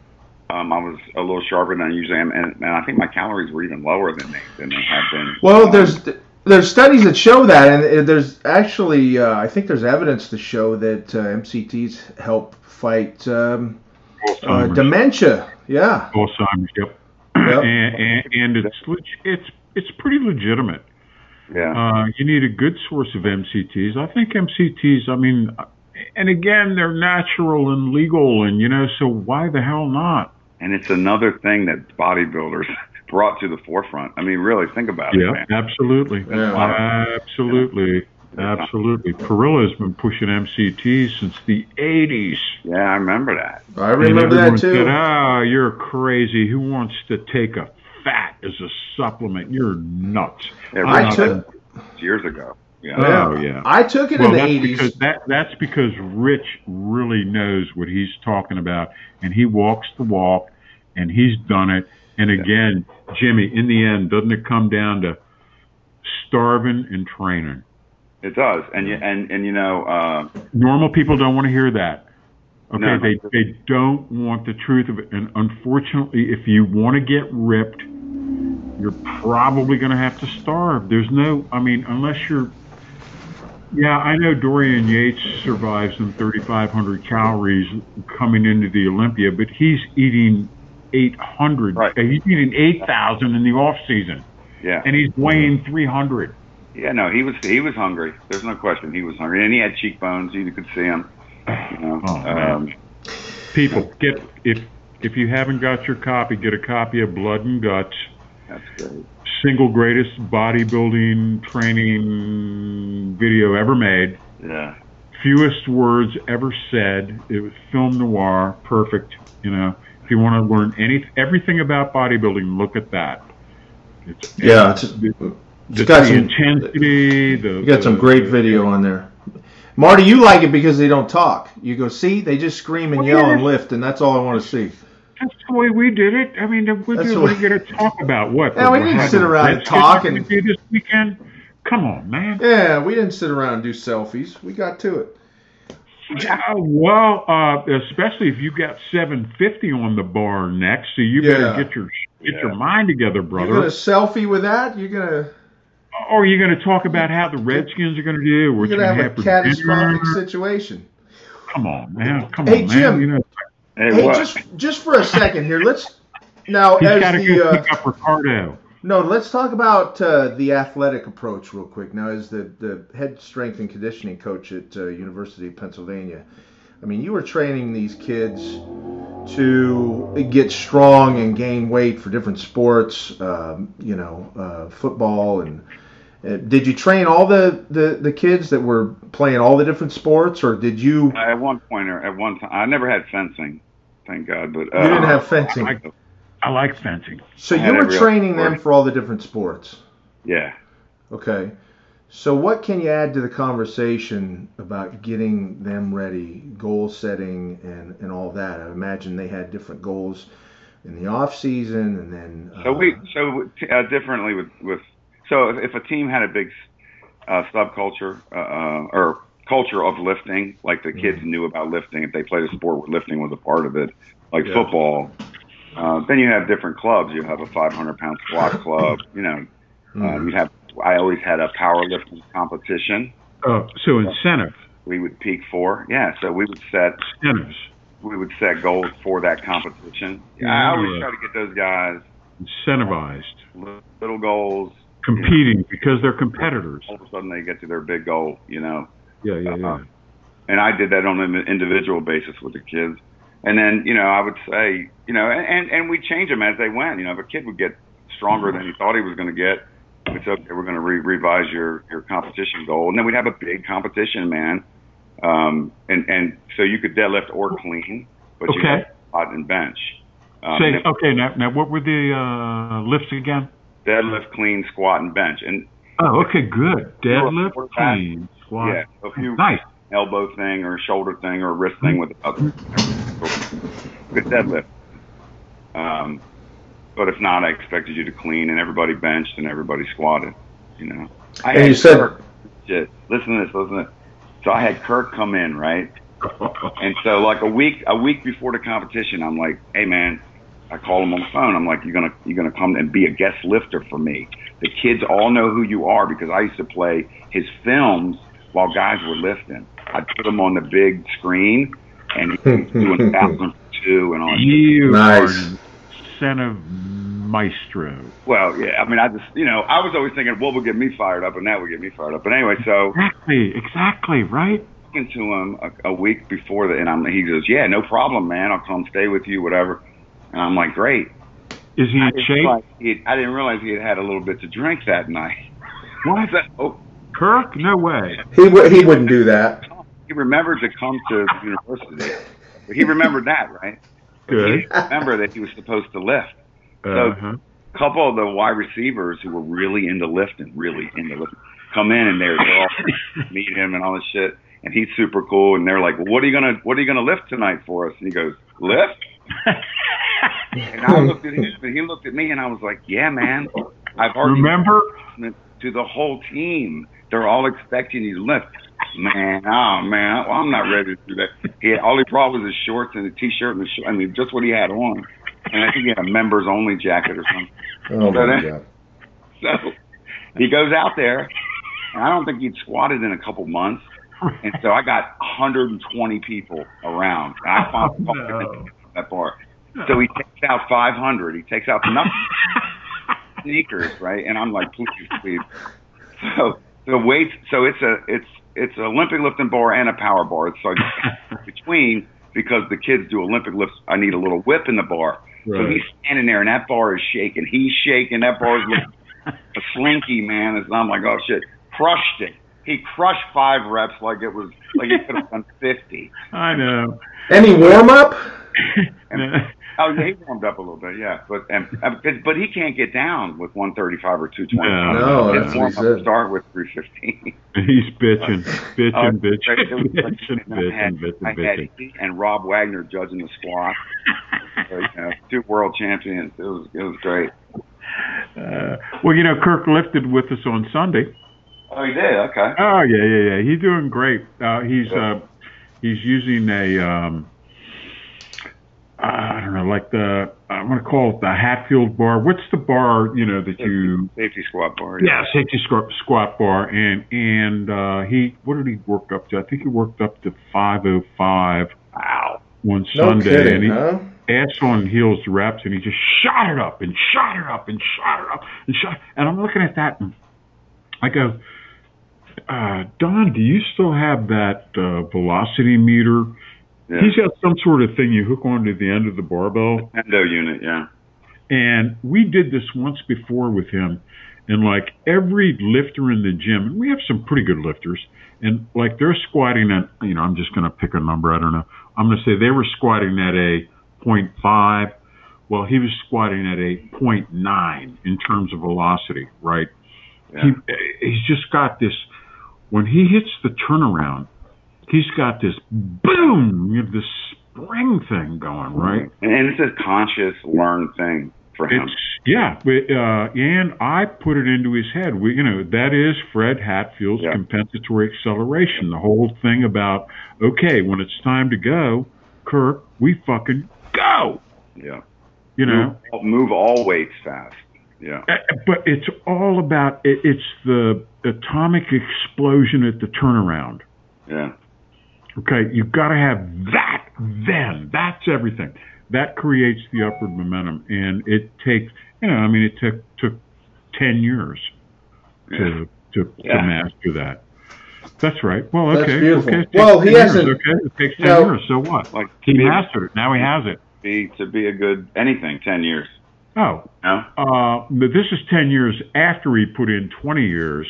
um, I was a little sharper than I usually am, and, and I think my calories were even lower than they than they have been. Well, Um, there's there's studies that show that, and there's actually uh, I think there's evidence to show that uh, MCTs help fight um, uh, dementia. Yeah. Alzheimer's, yep. Yep. And, and, and it's it's it's pretty legitimate. yeah, Uh, you need a good source of MCTs. I think MCTs. I mean, and again, they're natural and legal, and you know, so why the hell not? And it's another thing that bodybuilders (laughs) brought to the forefront. I mean, really think about it, Yeah, man. absolutely, Yeah. absolutely, absolutely. Parrillo's been pushing MCTs since the '80s. Yeah, I remember that. I remember that too. Said, ah, you're crazy. Who wants to take a fat as a supplement? You're nuts. Yeah, I Rich took- years ago. Yeah. Oh, yeah. I took it well, in the that's 80s. because that that's because Rich really knows what he's talking about, and he walks the walk, and he's done it. And again, Jimmy, in the end, doesn't it come down to starving and training? It does, and you and and you know, uh, Normal people don't want to hear that. Okay, No. they they don't want the truth of it, and unfortunately, if you want to get ripped, you're probably going to have to starve. There's no, I mean, unless you're. Yeah, I know Dorian Yates survives on 3,500 calories coming into the Olympia, but he's eating 800. Right. He's eating 8,000 in the off season, yeah, and he's weighing 300. yeah. No, he was he was hungry. There's no question, he was hungry, and he had cheekbones. You could see him. You know, Oh, um, People, get if if you haven't got your copy, get a copy of Blood and Guts. that's great. single greatest bodybuilding training video ever made. Yeah. Fewest words ever said. It was film noir, perfect. You know, you want to learn any everything about bodybuilding, look at that. It's, Yeah, it's- the, it's the, got the some- intensity. The You got some great video on there. Marty, you like it because they don't talk. You go, see, they just scream and Well, yell yeah. and lift, and that's all I want to see. that's the way we did it. I mean, we're That's the going way- to talk about what? Yeah, we didn't sit around and talk and- do this weekend. Come on, man. Yeah, we didn't sit around and do selfies. We got to it. Yeah, well, uh, especially if you got 750 on the bar next, so you better get your get Yeah. your mind together, brother. You're brother. gonna selfie with that? You're gonna Or you're you going to talk about how the Redskins are going to do? What you're you gonna have have a catastrophic dinner? situation. Come on, man. Come Hey, on, Jim. man. You know, Hey, Hey, what? just just for a second here, let's now he's as the go uh, pick up Ricardo. No, let's talk about uh, the athletic approach real quick. Now, as the the head strength and conditioning coach at uh, University of Pennsylvania, I mean, you were training these kids to get strong and gain weight for different sports. Um, you know, uh, football and. Uh, did you train all the, the, the kids that were playing all the different sports, or did you? At one point or at one time, I never had fencing, thank God. But uh, You didn't have fencing, I, I like fencing. so I you were training other them for all the different sports. yeah. Okay. So what can you add to the conversation about getting them ready, goal setting and, and all that? I imagine they had different goals in the off season and then uh, So we so uh, differently with with so if, if a team had a big uh, subculture uh, uh, or culture of lifting, like the kids knew about lifting, if they played a sport where lifting was a part of it, like Yeah. football, uh, then you have different clubs. You have a 500 pound squat club. You know, Hmm. uh, you have. I always had a powerlifting competition. Uh, so incentive, We would peak for yeah. So we would set incentives, we would set goals for that competition. Yeah, I always try to get those guys incentivized, li- little goals. competing because they're competitors. All of a sudden, they get to their big goal. You know. Yeah, yeah, yeah. Uh, and I did that on an individual basis with the kids. And then, you know, I would say, you know, and and we change them as they went. You know, if a kid would get stronger than he thought he was going to get, it's okay. We're going to re- revise your your competition goal, and then we'd have a big competition, man. Um, and and so you could deadlift or clean, but you Okay. had squat and bench. Um, Say, and okay, now, now what were the uh, lifts again? deadlift, clean, squat, and bench. And Oh, okay, good. Deadlift, clean, squat. yeah, if you Nice. Elbow thing or a shoulder thing or a wrist thing with the other. Good deadlift. Um, but if not, I expected you to clean and everybody benched and everybody squatted. You know. I And had you said- Kirk, shit. Listen to this. Listen to this. So I had Kirk come in right, and so like a week a week before the competition, I'm like, hey man. I call him on the phone. I'm like, you're gonna you're gonna come and be a guest lifter for me. The kids all know who you are because I used to play his films while guys were lifting. I'd put him on the big screen, and he was doing a thousand two and all. that. You Nice. are an incentive maestro. Well, yeah. I mean, I just you know, I was always thinking, what would get me fired up, and that would get me fired up. But anyway, so Exactly, exactly, right? talking to him a, a week before that, and I'm, he goes, yeah, no problem, man. I'll come stay with you, whatever. And I'm like, great. Is he I in didn't, shape? realize he had, I didn't realize he had had a little bit to drink that night. (laughs) What? So oh. Kirk? No way. he w- he wouldn't do that. He remembered to come to university. He remembered that, right? He Good. didn't remember that he was supposed to lift. Uh-huh. A couple of the wide receivers who were really into lifting, really into lifting, come in and they're, they're all (laughs) meet him and all this shit. And he's super cool. And they're like, well, "What are you gonna What are you gonna lift tonight for us?" And he goes, "Lift." (laughs) And I looked at him, and he looked at me, and I was like, "Yeah, man, I've already Remember? to the whole team. They're all expecting you to lift. Man, oh man, well, I'm not ready to do that. He had, all he brought was his shorts and a t-shirt and the sh- I mean, just what he had on. And I think he had a members only jacket or something. Oh my But, uh, god. So he goes out there, and I don't think he'd squatted in a couple months. And so I got 120 people around. And I found (laughs) Oh, no. that bar. So he takes out 500. He takes out nothing sneakers, right? And I'm like, please, please. So the weight, so it's a it's it's an Olympic lifting bar and a power bar. It's like (laughs) between because the kids do Olympic lifts. I need a little whip in the bar. So he's standing there, and that bar is shaking. He's shaking. That bar is looking (laughs) a slinky, man. And I'm like, oh shit, crushed it. He crushed five reps like it was like he could have done fifty. (laughs) I know. Any warm up? And Oh, he warmed up a little bit, yeah, but and uh, but he can't get down with 135 or 220. No, No, His that's what he warm up said. start with 315. He's bitching, (laughs) bitching, Oh, bitching, it was great. bitching, had, bitching, bitching, had bitching. and Rob Wagner judging the squat. So, you know, two world champions. It was it was great. Uh, well, you know, Kirk lifted with us on Sunday. Oh, he did. Okay. Oh yeah, yeah, yeah. He's doing great. Uh, he's uh, he's using a um, I don't know, like the I'm gonna call it the Hatfield bar. What's the bar? You know that you Safety squat bar. yeah, safety squat, squat bar, and and uh, he what did he work up to? I think he worked up to 505 Wow. one No Sunday, kidding, and he huh? ass on heels reps, and he just shot it up and shot it up and shot it up and shot. And I'm looking at that, and I go, uh, Don, do you still have that uh, velocity meter? Yeah. He's got some sort of thing you hook onto the end of the barbell. Tendo unit. Yeah. And we did this once before with him. And like every lifter in the gym, and we have some pretty good lifters, and like they're squatting at, you know, I'm just going to pick a number. I don't know. I'm going to say they were squatting at a 0.5. Well, he was squatting at a 0.9 in terms of velocity, right? Yeah. He, he's just got this, when he hits the turnaround, he's got this boom, you know, this spring thing going, right? And, and it's a conscious learned thing for him. It's yeah, uh, and I put it into his head. We, you know, that is Fred Hatfield's Yeah. compensatory acceleration. The whole thing about okay, when it's time to go, Kirk, we fucking go. yeah. You know, Move, move all weights fast. Yeah. Uh, but it's all about it, it's the atomic explosion at the turnaround. Yeah. Okay, you've got to have that then. That's everything. That creates the upward momentum, and it takes. You know, I mean, it took took ten years to to, Yeah. to master that. That's right. Well, okay. beautiful. Okay. Well, takes he 10 hasn't- Years, okay, it takes ten No. years. So what? Like He to be, mastered it. Now he has it. be to be a good anything. Ten years. Oh, No. uh, but this is ten years after he put in twenty years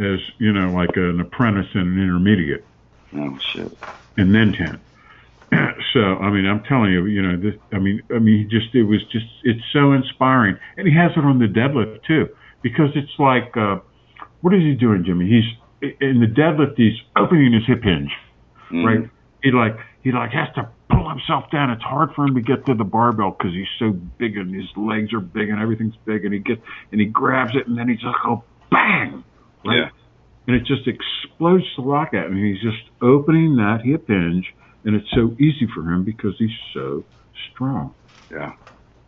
as you know, like an apprentice and an intermediate. Oh shit. and then 10. (clears throat) so, I mean, I'm telling you, you know, this, I mean, I mean, he just, it was just, it's so inspiring. And he has it on the deadlift too, because it's like, uh, what is he doing, Jimmy? He's, in the deadlift, he's opening his hip hinge, Mhm. right? He like, he like has to pull himself down. It's hard for him to get to the barbell because he's so big and his legs are big and everything's big and he gets, and he grabs it and then he just go bang, right? Yeah. And it just explodes the rock at him. He's just opening that hip hinge, and it's so easy for him because he's so strong. Yeah.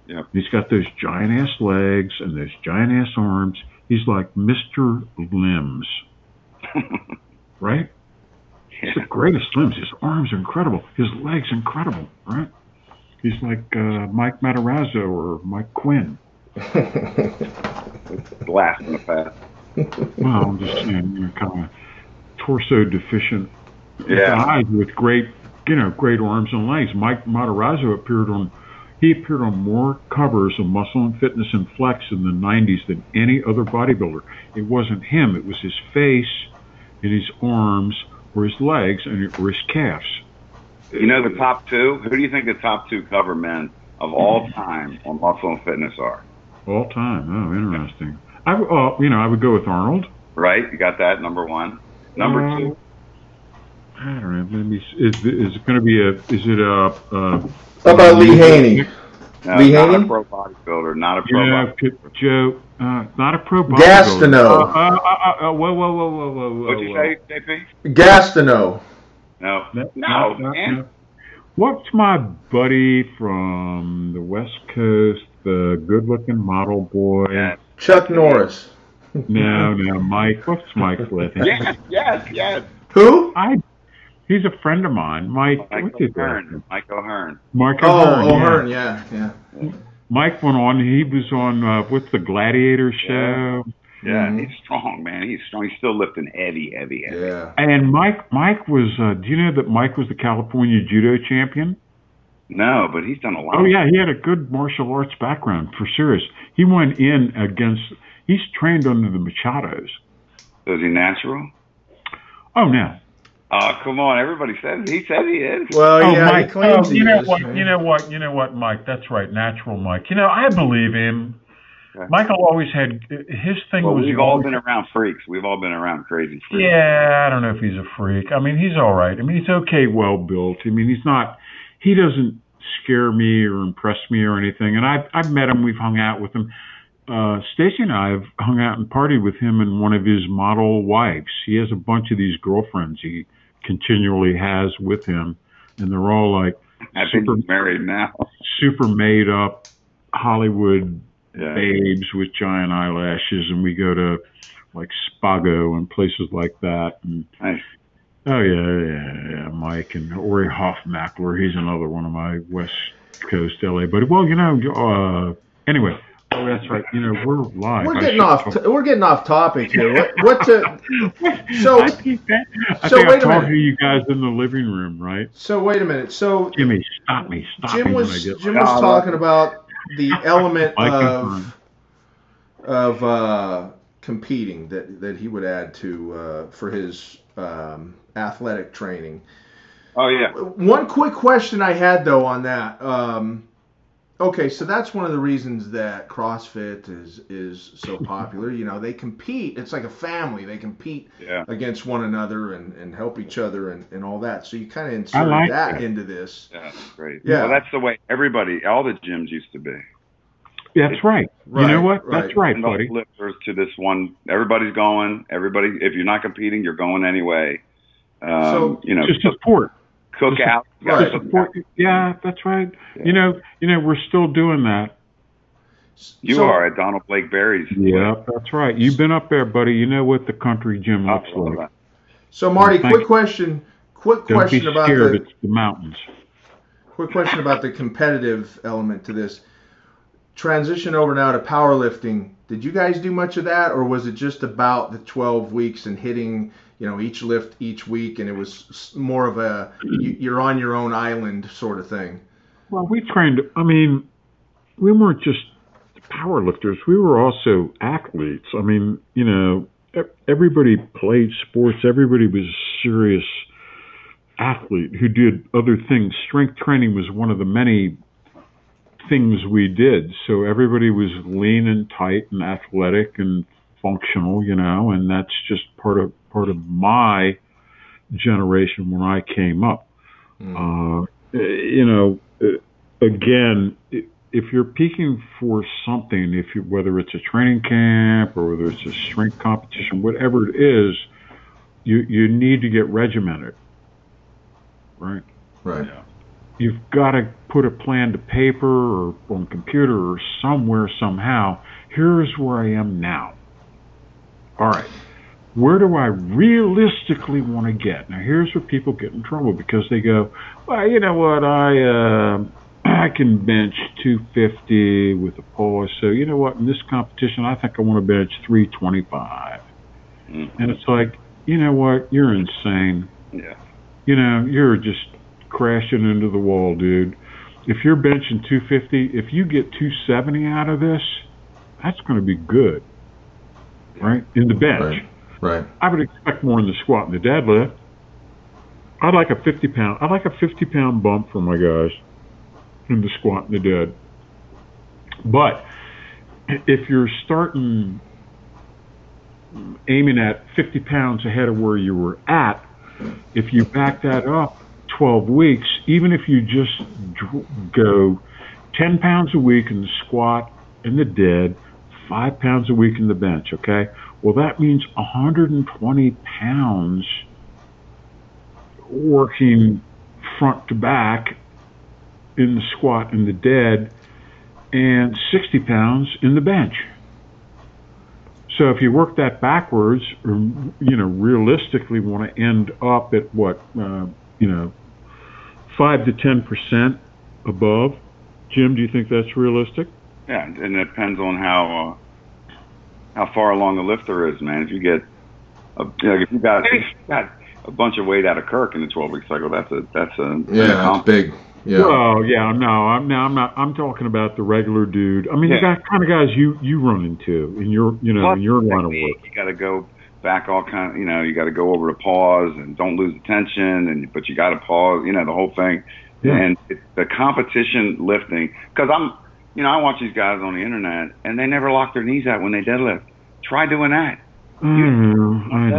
Yeah. He's got those giant ass legs and those giant ass arms. He's like Mr. Limbs, (laughs) right? He's the greatest limbs. His arms are incredible. His legs incredible, right? He's like uh, Mike Matarazzo or Mike Quinn. (laughs) Blast in the past. Well, I'm just saying, you're kind of torso deficient Yeah. guys with great, you know, great arms and legs. Mike Matarazzo appeared on, he appeared on more covers of Muscle and Fitness and Flex in the 90s than any other bodybuilder. It wasn't him. It was his face and his arms or his legs and or his calves. You know the top two? Who do you think the top two cover men of all (laughs) time on Muscle and Fitness are? All time. Oh, interesting. I, w- uh, you know, I would go with Arnold. Right? You got that number one. Number Uh, two. I don't know. Maybe is is it going to be a? Is it a? uh How about Lee Haney? No, Lee not Haney? a pro bodybuilder. Not a pro Yeah, bodybuilder. P- Joe, uh, not a pro bodybuilder. Gastineau. Uh, uh, uh, uh, whoa, whoa, whoa, whoa, whoa, whoa. What'd you whoa. say, JP? Gastineau. No. No, No, man. What's my buddy from the West Coast, the good-looking model boy? Yeah. Chuck Norris. (laughs) No, no, Mike. What's Mike's last name? Yes, yes, yes. Who? I. He's a friend of mine, Mike. Mike what's his last O'Hearn. name? Mike O'Hearn. Mike Oh, O'Hearn. yeah. Yeah, yeah. Mike went on. He was on uh, what's the Gladiator show? Yeah, Mhm. he's strong, man. He's strong. He's still lifting heavy, heavy, heavy. Yeah. And Mike, Mike was. Uh, do you know that Mike was the California judo champion? No, but he's done a lot. Oh yeah, he had a good martial arts background for serious. He went in against. He's trained under the Machados. Is he natural? Oh no, Oh, come on! Everybody says he says he is. Well, Oh, yeah, Mike. he claims oh, he you know is, what? man. You know what? You know what, Mike? That's right, natural Mike. You know, I believe him. Okay. Michael always had his thing Well, was we've all been around freaks. We've all been around crazy freaks. Yeah, I don't know if he's a freak. I mean, he's all right. I mean, he's okay, well built. I mean, he's not. He doesn't scare me or impress me or anything. And I've I've met him. We've hung out with him. Uh, Stacy and I have hung out and partied with him and one of his model wives. He has a bunch of these girlfriends he continually has with him, and they're all like I super married now. super made up Hollywood Yeah. babes with giant eyelashes, and we go to like Spago and places like that. And Nice. Oh yeah, yeah, yeah, Mike and Ori Hofmekler. He's another one of my West Coast LA. But well, you know, uh, anyway. Oh, that's right. You know, we're live. We're getting off. T- we're getting off topic here. What? What? To, (laughs) So- I think, that, I so think wait I'm a talking minute. to you guys in the living room, right? so wait a minute. So Jimmy, stop me, stop me Jim when I was get. Jim was No, no. talking about the (laughs) element Mike of of uh, competing that that he would add to uh, for his um, athletic training. Oh yeah. One quick question I had though on that. Um, okay, so that's one of the reasons that CrossFit is is so popular. You know, they compete. It's like a family. They compete Yeah. against one another and, and help each other and, and all that. So you kind of inserted like that that. into this. Yeah. That's great. Yeah. Well, that's the way everybody, all the gyms used to be. That's right. Right, You know what? right. That's right, buddy. lifters to this one. Everybody's going. Everybody. If you're not competing, you're going anyway. Um, So, you know, To support. cook just- out. You Right. gotta To cook support. out. Yeah, that's right. Yeah. You know, you know, we're still doing that. You So- are at Donald Blake Berry's. Yeah, that's right. You've been up there, buddy. You know what the country gym looks well, like. that- So Marty, Thank quick question. Quick Don't question be about the It's the mountains. quick question about the competitive element to this. Transition over now to powerlifting. Did you guys do much of that, or was it just about the 12 weeks and hitting, you know, each lift each week, and it was more of a you- you're on your own island sort of thing? Well, we trained. I mean, we weren't just power lifters. We were also athletes. I mean, you know, everybody played sports. Everybody was a serious athlete who did other things. Strength training was one of the many things we did. So everybody was lean and tight and athletic and functional, you know, and that's just part of part of my generation when I came up. Uh, you know, uh, again, if you're peaking for something, if you, whether it's a training camp or whether it's a strength competition, whatever it is, you you need to get regimented, right? Right. You've got to put a plan to paper or on computer or somewhere somehow. Here's where I am now. All right. Where do I realistically want to get? Now, here's where people get in trouble because they go, "Well, you know what? I uh, (clears throat) I can bench 250 with a pull. So, you know what? In this competition, I think I want to bench 325." Mhm. And it's like, you know what? You're insane Yeah. you know, you're just crashing into the wall, dude. If you're benching 250, if you get 270 out of this, that's going to be good, right? In the bench. Right. Right. I would expect more in the squat and the deadlift. I'd like a 50 pound. I'd like a 50 pound bump for my guys in the squat and the dead. But if you're starting aiming at 50 pounds ahead of where you were at, if you back that up 12 weeks, even if you just go 10 pounds a week in the squat and the dead, five pounds a week in the bench, okay? Well, that means 120 pounds working front to back in the squat and the dead, and 60 pounds in the bench. So if you work that backwards, or, you know, realistically want to end up at what, uh, you know, five to 10 percent above. Jim, do you think that's realistic? Yeah, and it depends on how uh, how far along the lifter is, man. If you get, a, you know, if you got, if you got a bunch of weight out of Kirk in the 12 week cycle, that's a that's a Yeah, it's big. Yeah. Oh yeah, no, I'm no, I'm not. I'm talking about the regular dude. I mean, Yeah. the guy, kind of guys you you run into in your you know Plus in your line of technique, work. You got to go back all kind of, you know, you got to go over to pause and don't lose attention, and but you got to pause, you know, the whole thing. Yeah. And it, the competition lifting, because I'm, you know, I watch these guys on the internet, and they never lock their knees out when they deadlift. Try doing that. I I know, I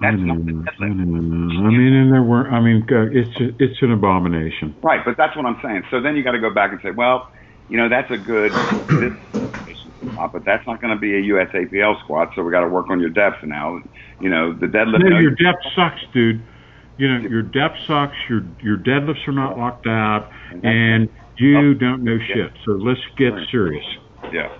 That's not the know. I know. I mean, and there were, I mean, uh, it's a, it's an abomination. Right, but that's what I'm saying. So then you got to go back and say, well, you know, that's a good, squat, but that's not going to be a USAPL squat. So we got to work on your depth now. You know, the deadlift. No, your depth sucks, dude. You know, your depth sucks. Your your deadlifts are not locked out, and you oh. don't know shit. So let's get serious. Yeah.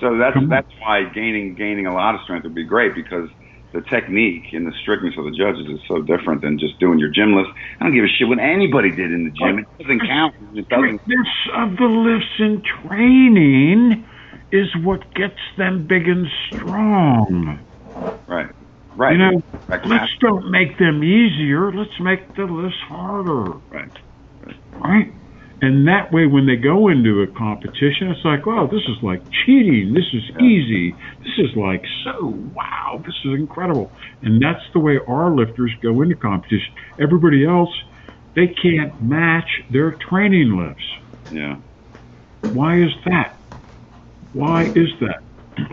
So that's that's why gaining gaining a lot of strength would be great because the technique and the strictness of the judges is so different than just doing your gym lifts. I don't give a shit what anybody did in the gym. It doesn't count. It doesn't. Greatness of the lifts in training is what gets them big and strong. Right. Right. You know, Right. let's don't make them easier. Let's make the lifts harder. Right. right? And that way, when they go into a competition, it's like, wow, this is like cheating. This is easy. This is like so, wow, this is incredible. And that's the way our lifters go into competition. Everybody else, they can't match their training lifts. Yeah. Why is that? Why is that?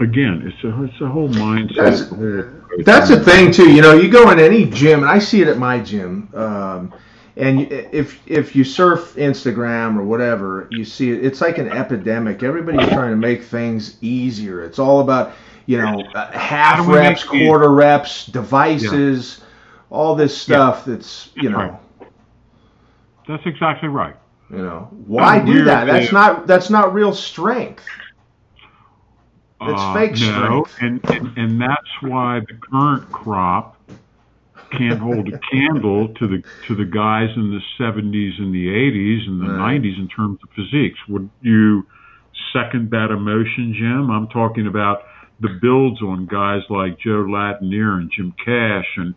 Again, it's a it's a whole That's, mindset. that's the thing too. You know, you go in any gym, and I see it at my gym. Um, and if if you surf Instagram or whatever, you see it. It's like an epidemic. Everybody's trying to make things easier. It's all about you know uh, half How do we reps, quarter reps, devices, all this stuff. That's you know. Right. That's exactly right. You know why Oh, do that? That's not that's not real strength. It's Uh, fake no, strength. and, and and that's why the current crop can't hold a candle to the to the guys in the 70s and the 80s and the Right. 90s in terms of physiques. Would you second that emotion, Jim? I'm talking about the builds on guys like Joe Ladnier and Jim Cash and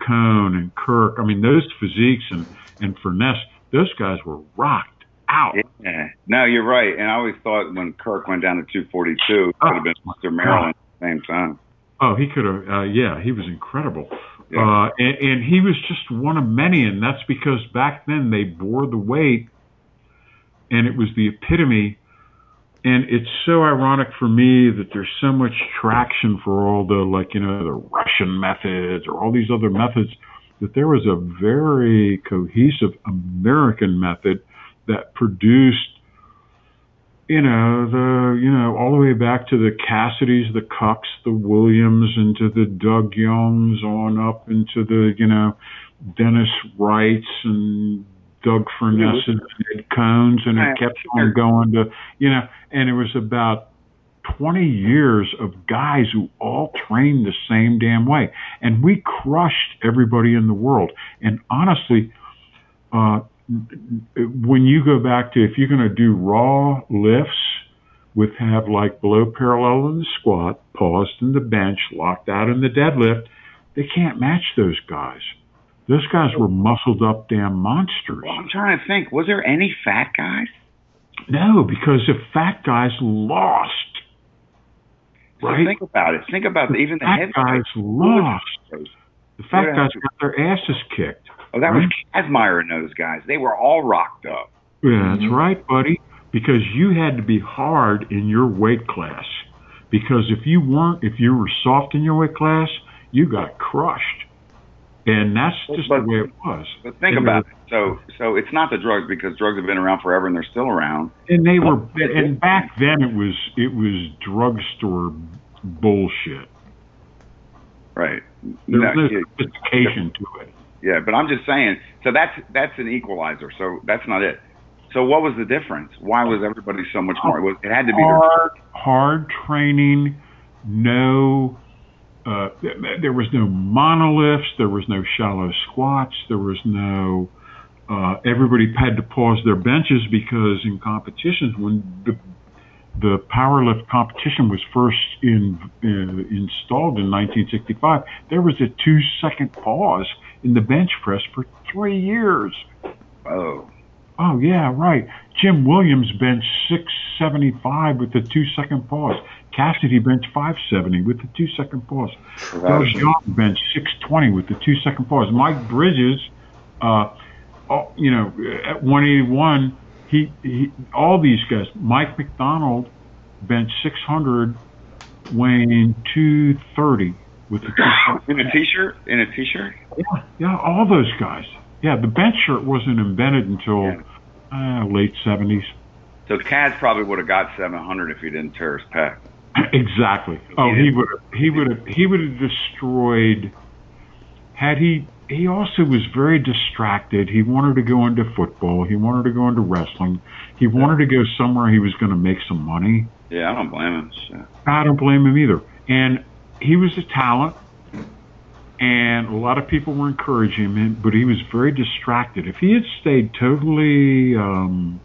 Coan and Kirk. I mean, those physiques and and finesse, those guys were rocked out. Yeah. No, you're right. And I always thought when Kirk went down to 242, it could have been Oh, Mr. Maryland at the same time. Oh, he could have. Uh, yeah, he was incredible. Yeah. Uh, and, and he was just one of many, and that's because back then they bore the weight, and it was the epitome. And it's so ironic for me that there's so much traction for all the like you know the Russian methods or all these other methods that there was a very cohesive American method that produced you know, the, you know, all the way back to the Cassidys, the Kucs, the Williams, into the Doug Youngs, on up into the, you know, Dennis Wrights and Doug Furnas and Ed Coans, and it kept on going to, you know, and it was about 20 years of guys who all trained the same damn way. And we crushed everybody in the world. And honestly, uh, when you go back to if you're going to do raw lifts with have like below parallel in the squat, paused in the bench, locked out in the deadlift, they can't match those guys. Those guys were muscled up damn monsters. Well, I'm trying to think. Was there any fat guys? No, because if fat guys lost, So right? think about it. Think about the, even the fat heavy guys lost. The fat guys got their asses kicked. Oh, that was hmm? Kazmaier and those guys. They were all rocked up. Yeah, that's hmm. right, buddy. Because you had to be hard in your weight class. Because if you weren't, if you were soft in your weight class, you got crushed. And that's just But- the way it was. But think And about it. So, so it's not the drugs because drugs have been around forever and they're still around. And they were, and back then it was, it was drugstore bullshit. Right. There No, was no yeah, sophistication to it. Yeah, but I'm just saying. So that's that's an equalizer. So that's not it. So what was the difference? Why was everybody so much more? It, was, it had to be. hard, hard training, no, uh, th- th- there was no monolifts, there was no shallow squats, there was no, uh, everybody had to pause their benches because in competitions, when the, the powerlift competition was first in, uh, installed in 1965, there was a two second pause in the bench press for three years. Oh, Oh yeah, right. Jim Williams benched 675 with the two second pause. Cassidy benched 570 with the two second pause. Young benched 620 with the two second pause. Mike Bridges, uh, oh, you know, at 181, he, he all these guys. Mike McDonald benched 600, weighing 230 with the two (laughs) in a t-shirt. In a t-shirt. Yeah, yeah, all those guys. Yeah, the bench shirt wasn't invented until Yeah. uh, late 70s. So Kaz probably would have got 700 if he didn't tear his pec. (clears throat) exactly. Oh, he would he would have he would have destroyed. Had he he also was very distracted. He wanted to go into football. He wanted to go into wrestling. He wanted to go somewhere he was going to make some money. Yeah, I don't blame him. Shit. I don't blame him either. And he was a talent, and a lot of people were encouraging him, but he was very distracted. If he had stayed totally um,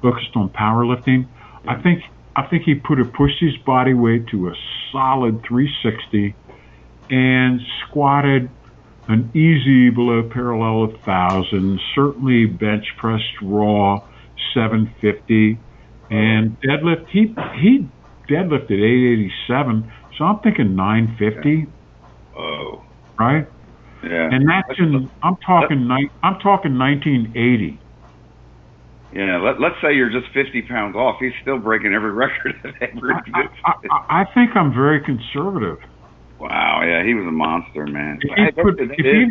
focused on powerlifting, I think I think he put have pushed his body weight to a solid 360 and squatted an easy below parallel of thousand. Certainly bench pressed raw 750 and deadlift. He he deadlifted 887. So I'm thinking 950, Oh, right? yeah. And that's in I'm talking ni- I'm talking 1980. yeah. Let, let's say you're just 50 pounds off. He's still breaking every (laughs) record that ever I. I, I I think I'm very conservative. Wow. Yeah, he was a monster, man. He put, he,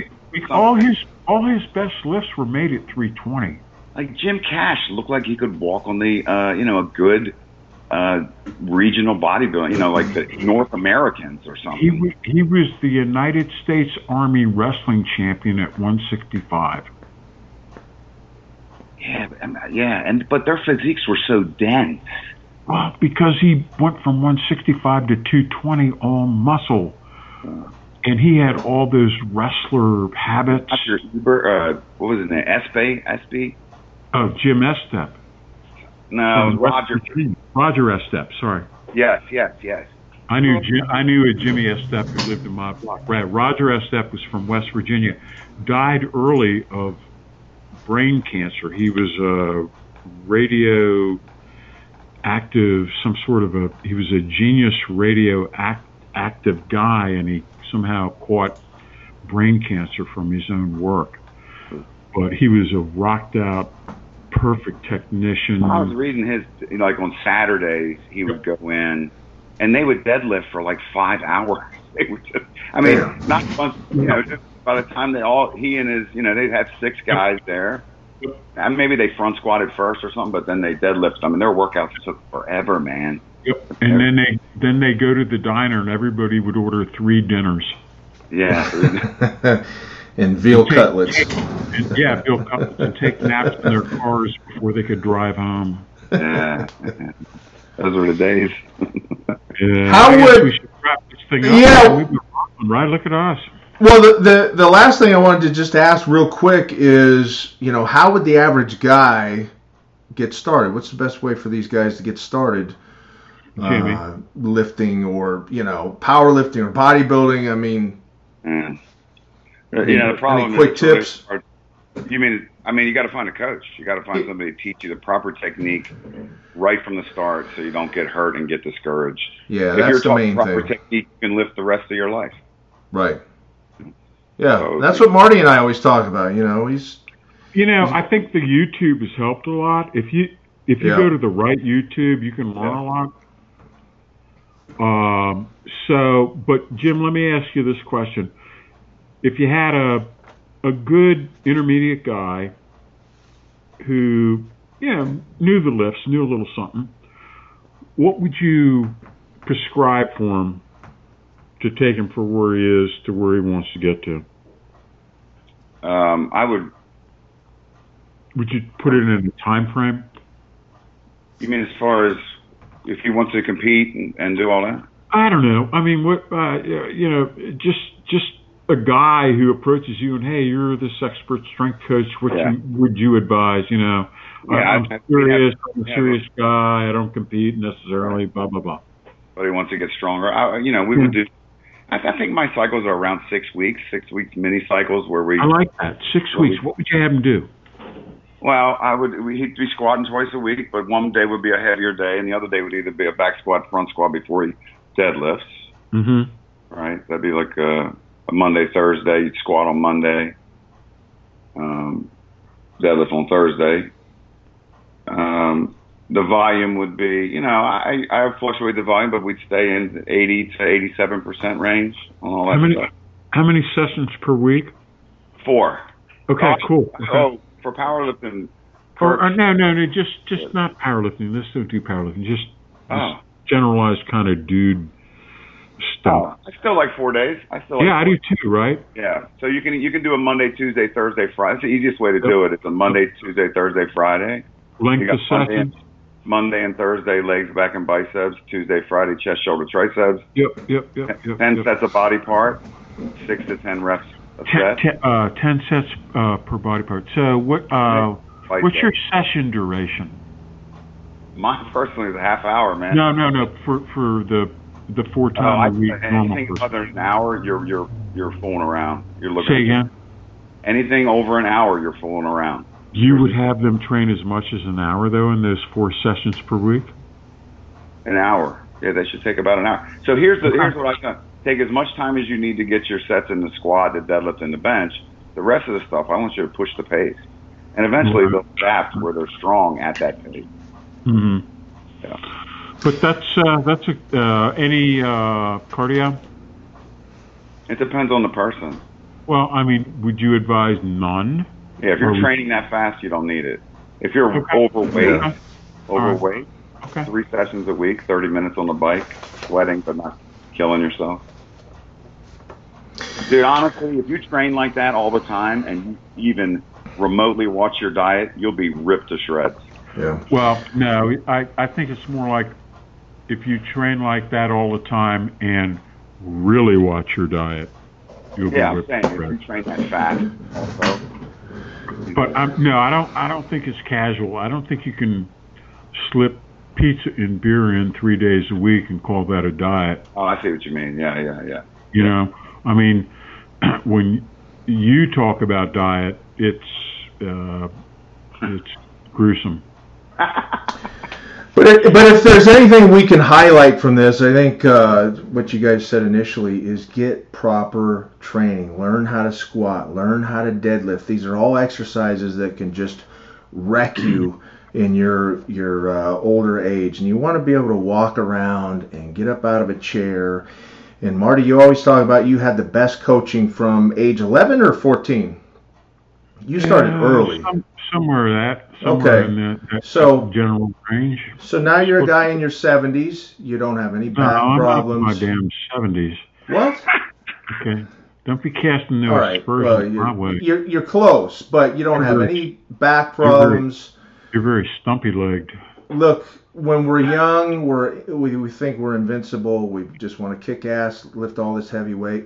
all his all his best lifts were made at 320. like Jim Cash looked like he could walk on the, uh, you know, a good uh, regional bodybuilding, you know, like the North Americans or He something. wa- he was the United States Army wrestling champion at 165. Yeah, um, yeah, and but their physiques were so dense. Well, because he went from 165 to 220 all muscle, and he had all those wrestler habits. Eber, uh, what was his name? Espy, Espy? Oh, Jim Estep. No, it was West Roger. Roger Estep. Sorry, Yes, yes, yes. I knew Jim, I knew a Jimmy Estep who lived in my block. Right, Roger Estep was from West Virginia. Died early of brain cancer. He was a radio active, some sort of a. He was a genius radio act, active guy, and he somehow caught brain cancer from his own work. But he was a rocked out, perfect technician. I was reading his, you know, like on Saturdays, he would go in, and they would deadlift for like five hours. (laughs) They would just, I mean, not fun, you know, just by the time they all, he and his, you know, they'd have six guys there. And maybe they front squatted first or something, but then they deadlift. I mean, their workouts took forever, man. Yep. And then they then they go to the diner and everybody would order three dinners. Yeah. (laughs) and veal cutlets. And, yeah, Bill Cutlets and take naps in their cars before they could drive home. yeah. (laughs) Those were the days. (laughs) Yeah, How I guess would- we should wrap this thing up? Yeah. We've been rocking, right? Look at us. Well, the, the the last thing I wanted to just ask real quick is, you know, how would the average guy get started? What's the best way for these guys to get started? Uh, lifting or you know powerlifting or bodybuilding. I mean, Yeah. You know, the problem Any quick is tips? hard- You mean? I mean, you got to find a coach. You got to find somebody to teach you the proper technique right from the start, so you don't get hurt and get discouraged. yeah, if you're that's the taught main proper thing, technique, you can lift the rest of your life. right? Yeah, So- that's what Marty and I always talk about. You know, he's You know, I think the YouTube has helped a lot. If you if you Yeah. go to the right YouTube, you can learn a lot. Um, so, but Jim, let me ask you this question: If you had a a good intermediate guy who, you know, knew the lifts, knew a little something, what would you prescribe for him to take him from where he is to where he wants to get to? Um, I would. Would you put it in a time frame? You mean as far as if he wants to compete and, and do all that? I don't know. I mean, what uh, you know, just just a guy who approaches you and hey, you're this expert strength coach. What Yeah. you, would you advise? You know, Yeah, I'm I- I- serious. we I'm a serious guy. I don't compete necessarily. Blah blah blah. But he wants to get stronger. I, you know, we would do. I, I think my cycles are around six weeks, six weeks mini cycles where we. I like that. Six weeks. What would you have him do? Well, I would we, he'd be squatting twice a week, but one day would be a heavier day, and the other day would either be a back squat, front squat before he deadlifts. Mm-hmm. Right, that'd be like a, a Monday, Thursday. You'd squat on Monday, um, deadlift on Thursday. Um, the volume would be, you know, I I fluctuate the volume, but we'd stay in 80 to 87 percent range on all that How many stuff. how many sessions per week? Four. Okay, Oh, cool. Okay. Oh, for powerlifting. Or, Kirk- uh, no, no, no, just just not powerlifting. Let's don't do powerlifting. Just, Oh. just generalized kind of dude Oh, stuff. I still like four days. I still like yeah, I do too. Right? Yeah. So you can you can do a Monday, Tuesday, Thursday, Friday. It's the easiest way to do it. It's a Monday, Tuesday, Thursday, Friday. Length of sessions. Monday and Thursday legs, back, and biceps. Tuesday, Friday chest, shoulder, triceps. Yep, yep, yep, yep. Ten yep. sets of body part. Six to ten reps a Ten, set. ten, uh, ten sets uh, per body part. So what? Uh, what's your session duration? Mine personally is a half hour, man. No, no, no. For for the the four I, time a week normal anything other than an hour, you're you're you're fooling around. You're looking. Say again. Anything over an hour, you're fooling around. You would have them train as much as an hour though in those four sessions per week. An hour. Yeah, they should take about an hour. So here's the here's what I done. Take as much time as you need to get your sets in the squat, the deadlift, and the bench. The rest of the stuff, I want you to push the pace, and eventually Right. they'll adapt where they're strong at that pace. hmm Yeah. But that's uh, that's a, uh, any uh, cardio. It depends on the person. Well, I mean, would you advise none? Yeah, if you're Or training that fast, you don't need it. If you're Okay. overweight, Okay. overweight, Okay. three sessions a week, 30 minutes on the bike, sweating but not killing yourself. Dude, honestly, if you train like that all the time and you even remotely watch your diet, you'll be ripped to shreds. Yeah. Well, no, I, I think it's more like if you train like that all the time and really watch your diet, you'll Yeah, be I'm ripped saying to if you shreds. train that fast also. But I'm, no, I don't. I don't think it's casual. I don't think you can slip pizza and beer in three days a week and call that a diet. Oh, I see what you mean. Yeah, yeah, yeah. You know, I mean, (clears throat) when you talk about diet, it's uh, it's gruesome. (laughs) But it, but if there's anything we can highlight from this, I think uh, what you guys said initially is get proper training. Learn how to squat. Learn how to deadlift. These are all exercises that can just wreck you in your your uh, older age, and you want to be able to walk around and get up out of a chair. And Marty, you always talk about you had the best coaching from age 11 or 14. You started Yeah, early. Somewhere that somewhere Okay. in the, that So- general range. So now you're a guy in your 70s. You don't have any No, back I'm not in problems. my damn seventies. What? Okay, don't be casting those right. aspersions Well, my you're, way. you're you're close, but you don't have You're any back you're very- problems. You're very stumpy legged. Look, when we're young, we're we, we think we're invincible. We just want to kick ass, lift all this heavy weight.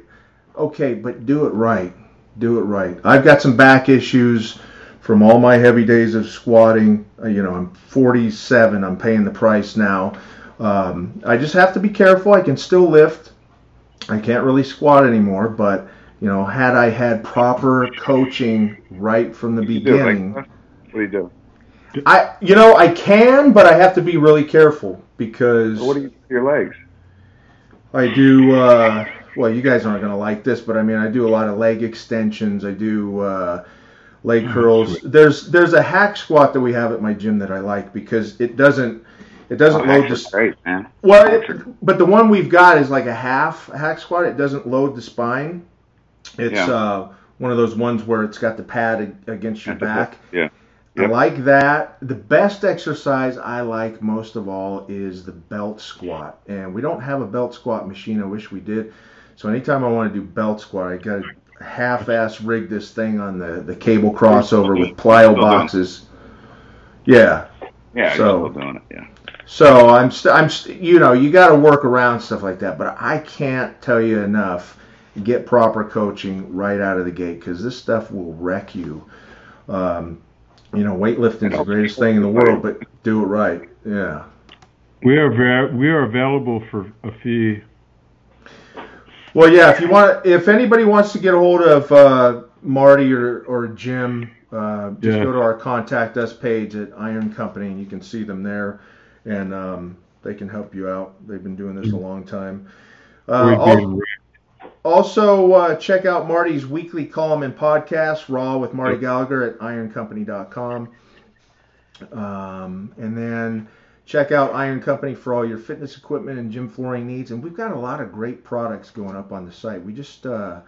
Okay, but do it right. Do it right. I've got some back issues from all my heavy days of squatting. Uh, you know, I'm 47. I'm paying the price now. Um, I just have to be careful. I can still lift. I can't really squat anymore, but you know, had I had proper coaching right from the You do it like beginning? What do you do? I you know I can, but I have to be really careful because What do you do with your legs? I do. Uh, well, you guys aren't gonna like this, but I mean, I do a lot of leg extensions. I do uh, leg Oh, curls. There's there's a hack squat that we have at my gym that I like because it doesn't it doesn't Oh, load the are great, man. well, it, but the one we've got is like a half hack squat. It doesn't load the spine. It's Yeah. uh, one of those ones where it's got the pad against your back. Yeah. I like that. The best exercise I like most of all is the belt squat. And we don't have a belt squat machine. I wish we did. So anytime I want to do belt squat, I got to half-ass rig this thing on the, the cable crossover with plyo Still doing it. boxes. Yeah. Yeah, So- you're still doing it. Yeah. So I'm, st- I'm, st- you know, you got to work around stuff like that. But I can't tell you enough. Get proper coaching right out of the gate because this stuff will wreck you. Um, you know, weightlifting is the greatest thing in the world, but do it right. Yeah. We are ver- we are available for a fee. Well, yeah. If you want, if anybody wants to get a hold of uh, Marty or, or Jim, uh, just Yeah. go to our contact us page at Iron Company and you can see them there, and um, they can help you out. They've been doing this a long time. Uh, We'd al- be in- also, uh, check out Marty's weekly column and podcast, Raw with Marty Gallagher at ironcompany.com. Um, and then check out Iron Company for all your fitness equipment and gym flooring needs. And we've got a lot of great products going up on the site. We just uh,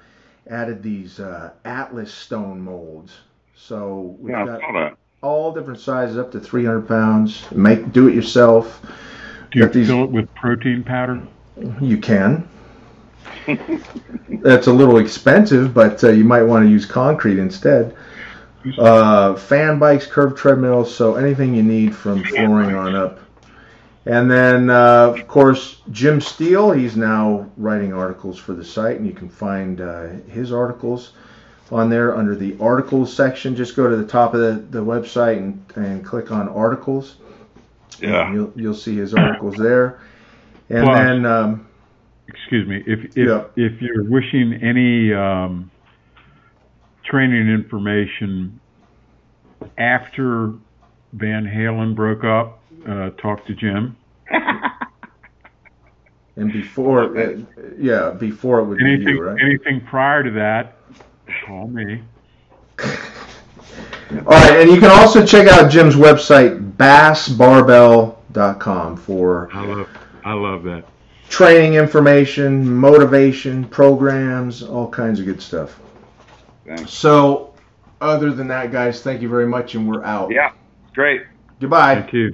added these uh, Atlas stone molds. So we've Yeah, got all different sizes up to 300 pounds. Make do it yourself. Do you Got these- fill it with protein powder? You can. (laughs) That's a little expensive, but uh, you might want to use concrete instead. Uh, fan bikes, curved treadmills, so anything you need from flooring on up. And then, uh, of course, Jim Steel, he's now writing articles for the site, and you can find uh, his articles on there under the articles section. Just go to the top of the, the website and, and click on articles. Yeah. You'll, you'll see his articles there. And Plus- then, um, Excuse me. If if Yeah. if you're wishing any um, training information after Van Halen broke up, uh, talk to Jim. (laughs) And before, uh, yeah, before it would be Anything you, right? anything prior to that, call me. (laughs) All right, and you can also check out Jim's website, basebarbell.com, for I love I love that. training information, motivation, programs, all kinds of good stuff. Thanks. So, other than that, guys, thank you very much, and we're out. Yeah. Great. Goodbye. Thank you.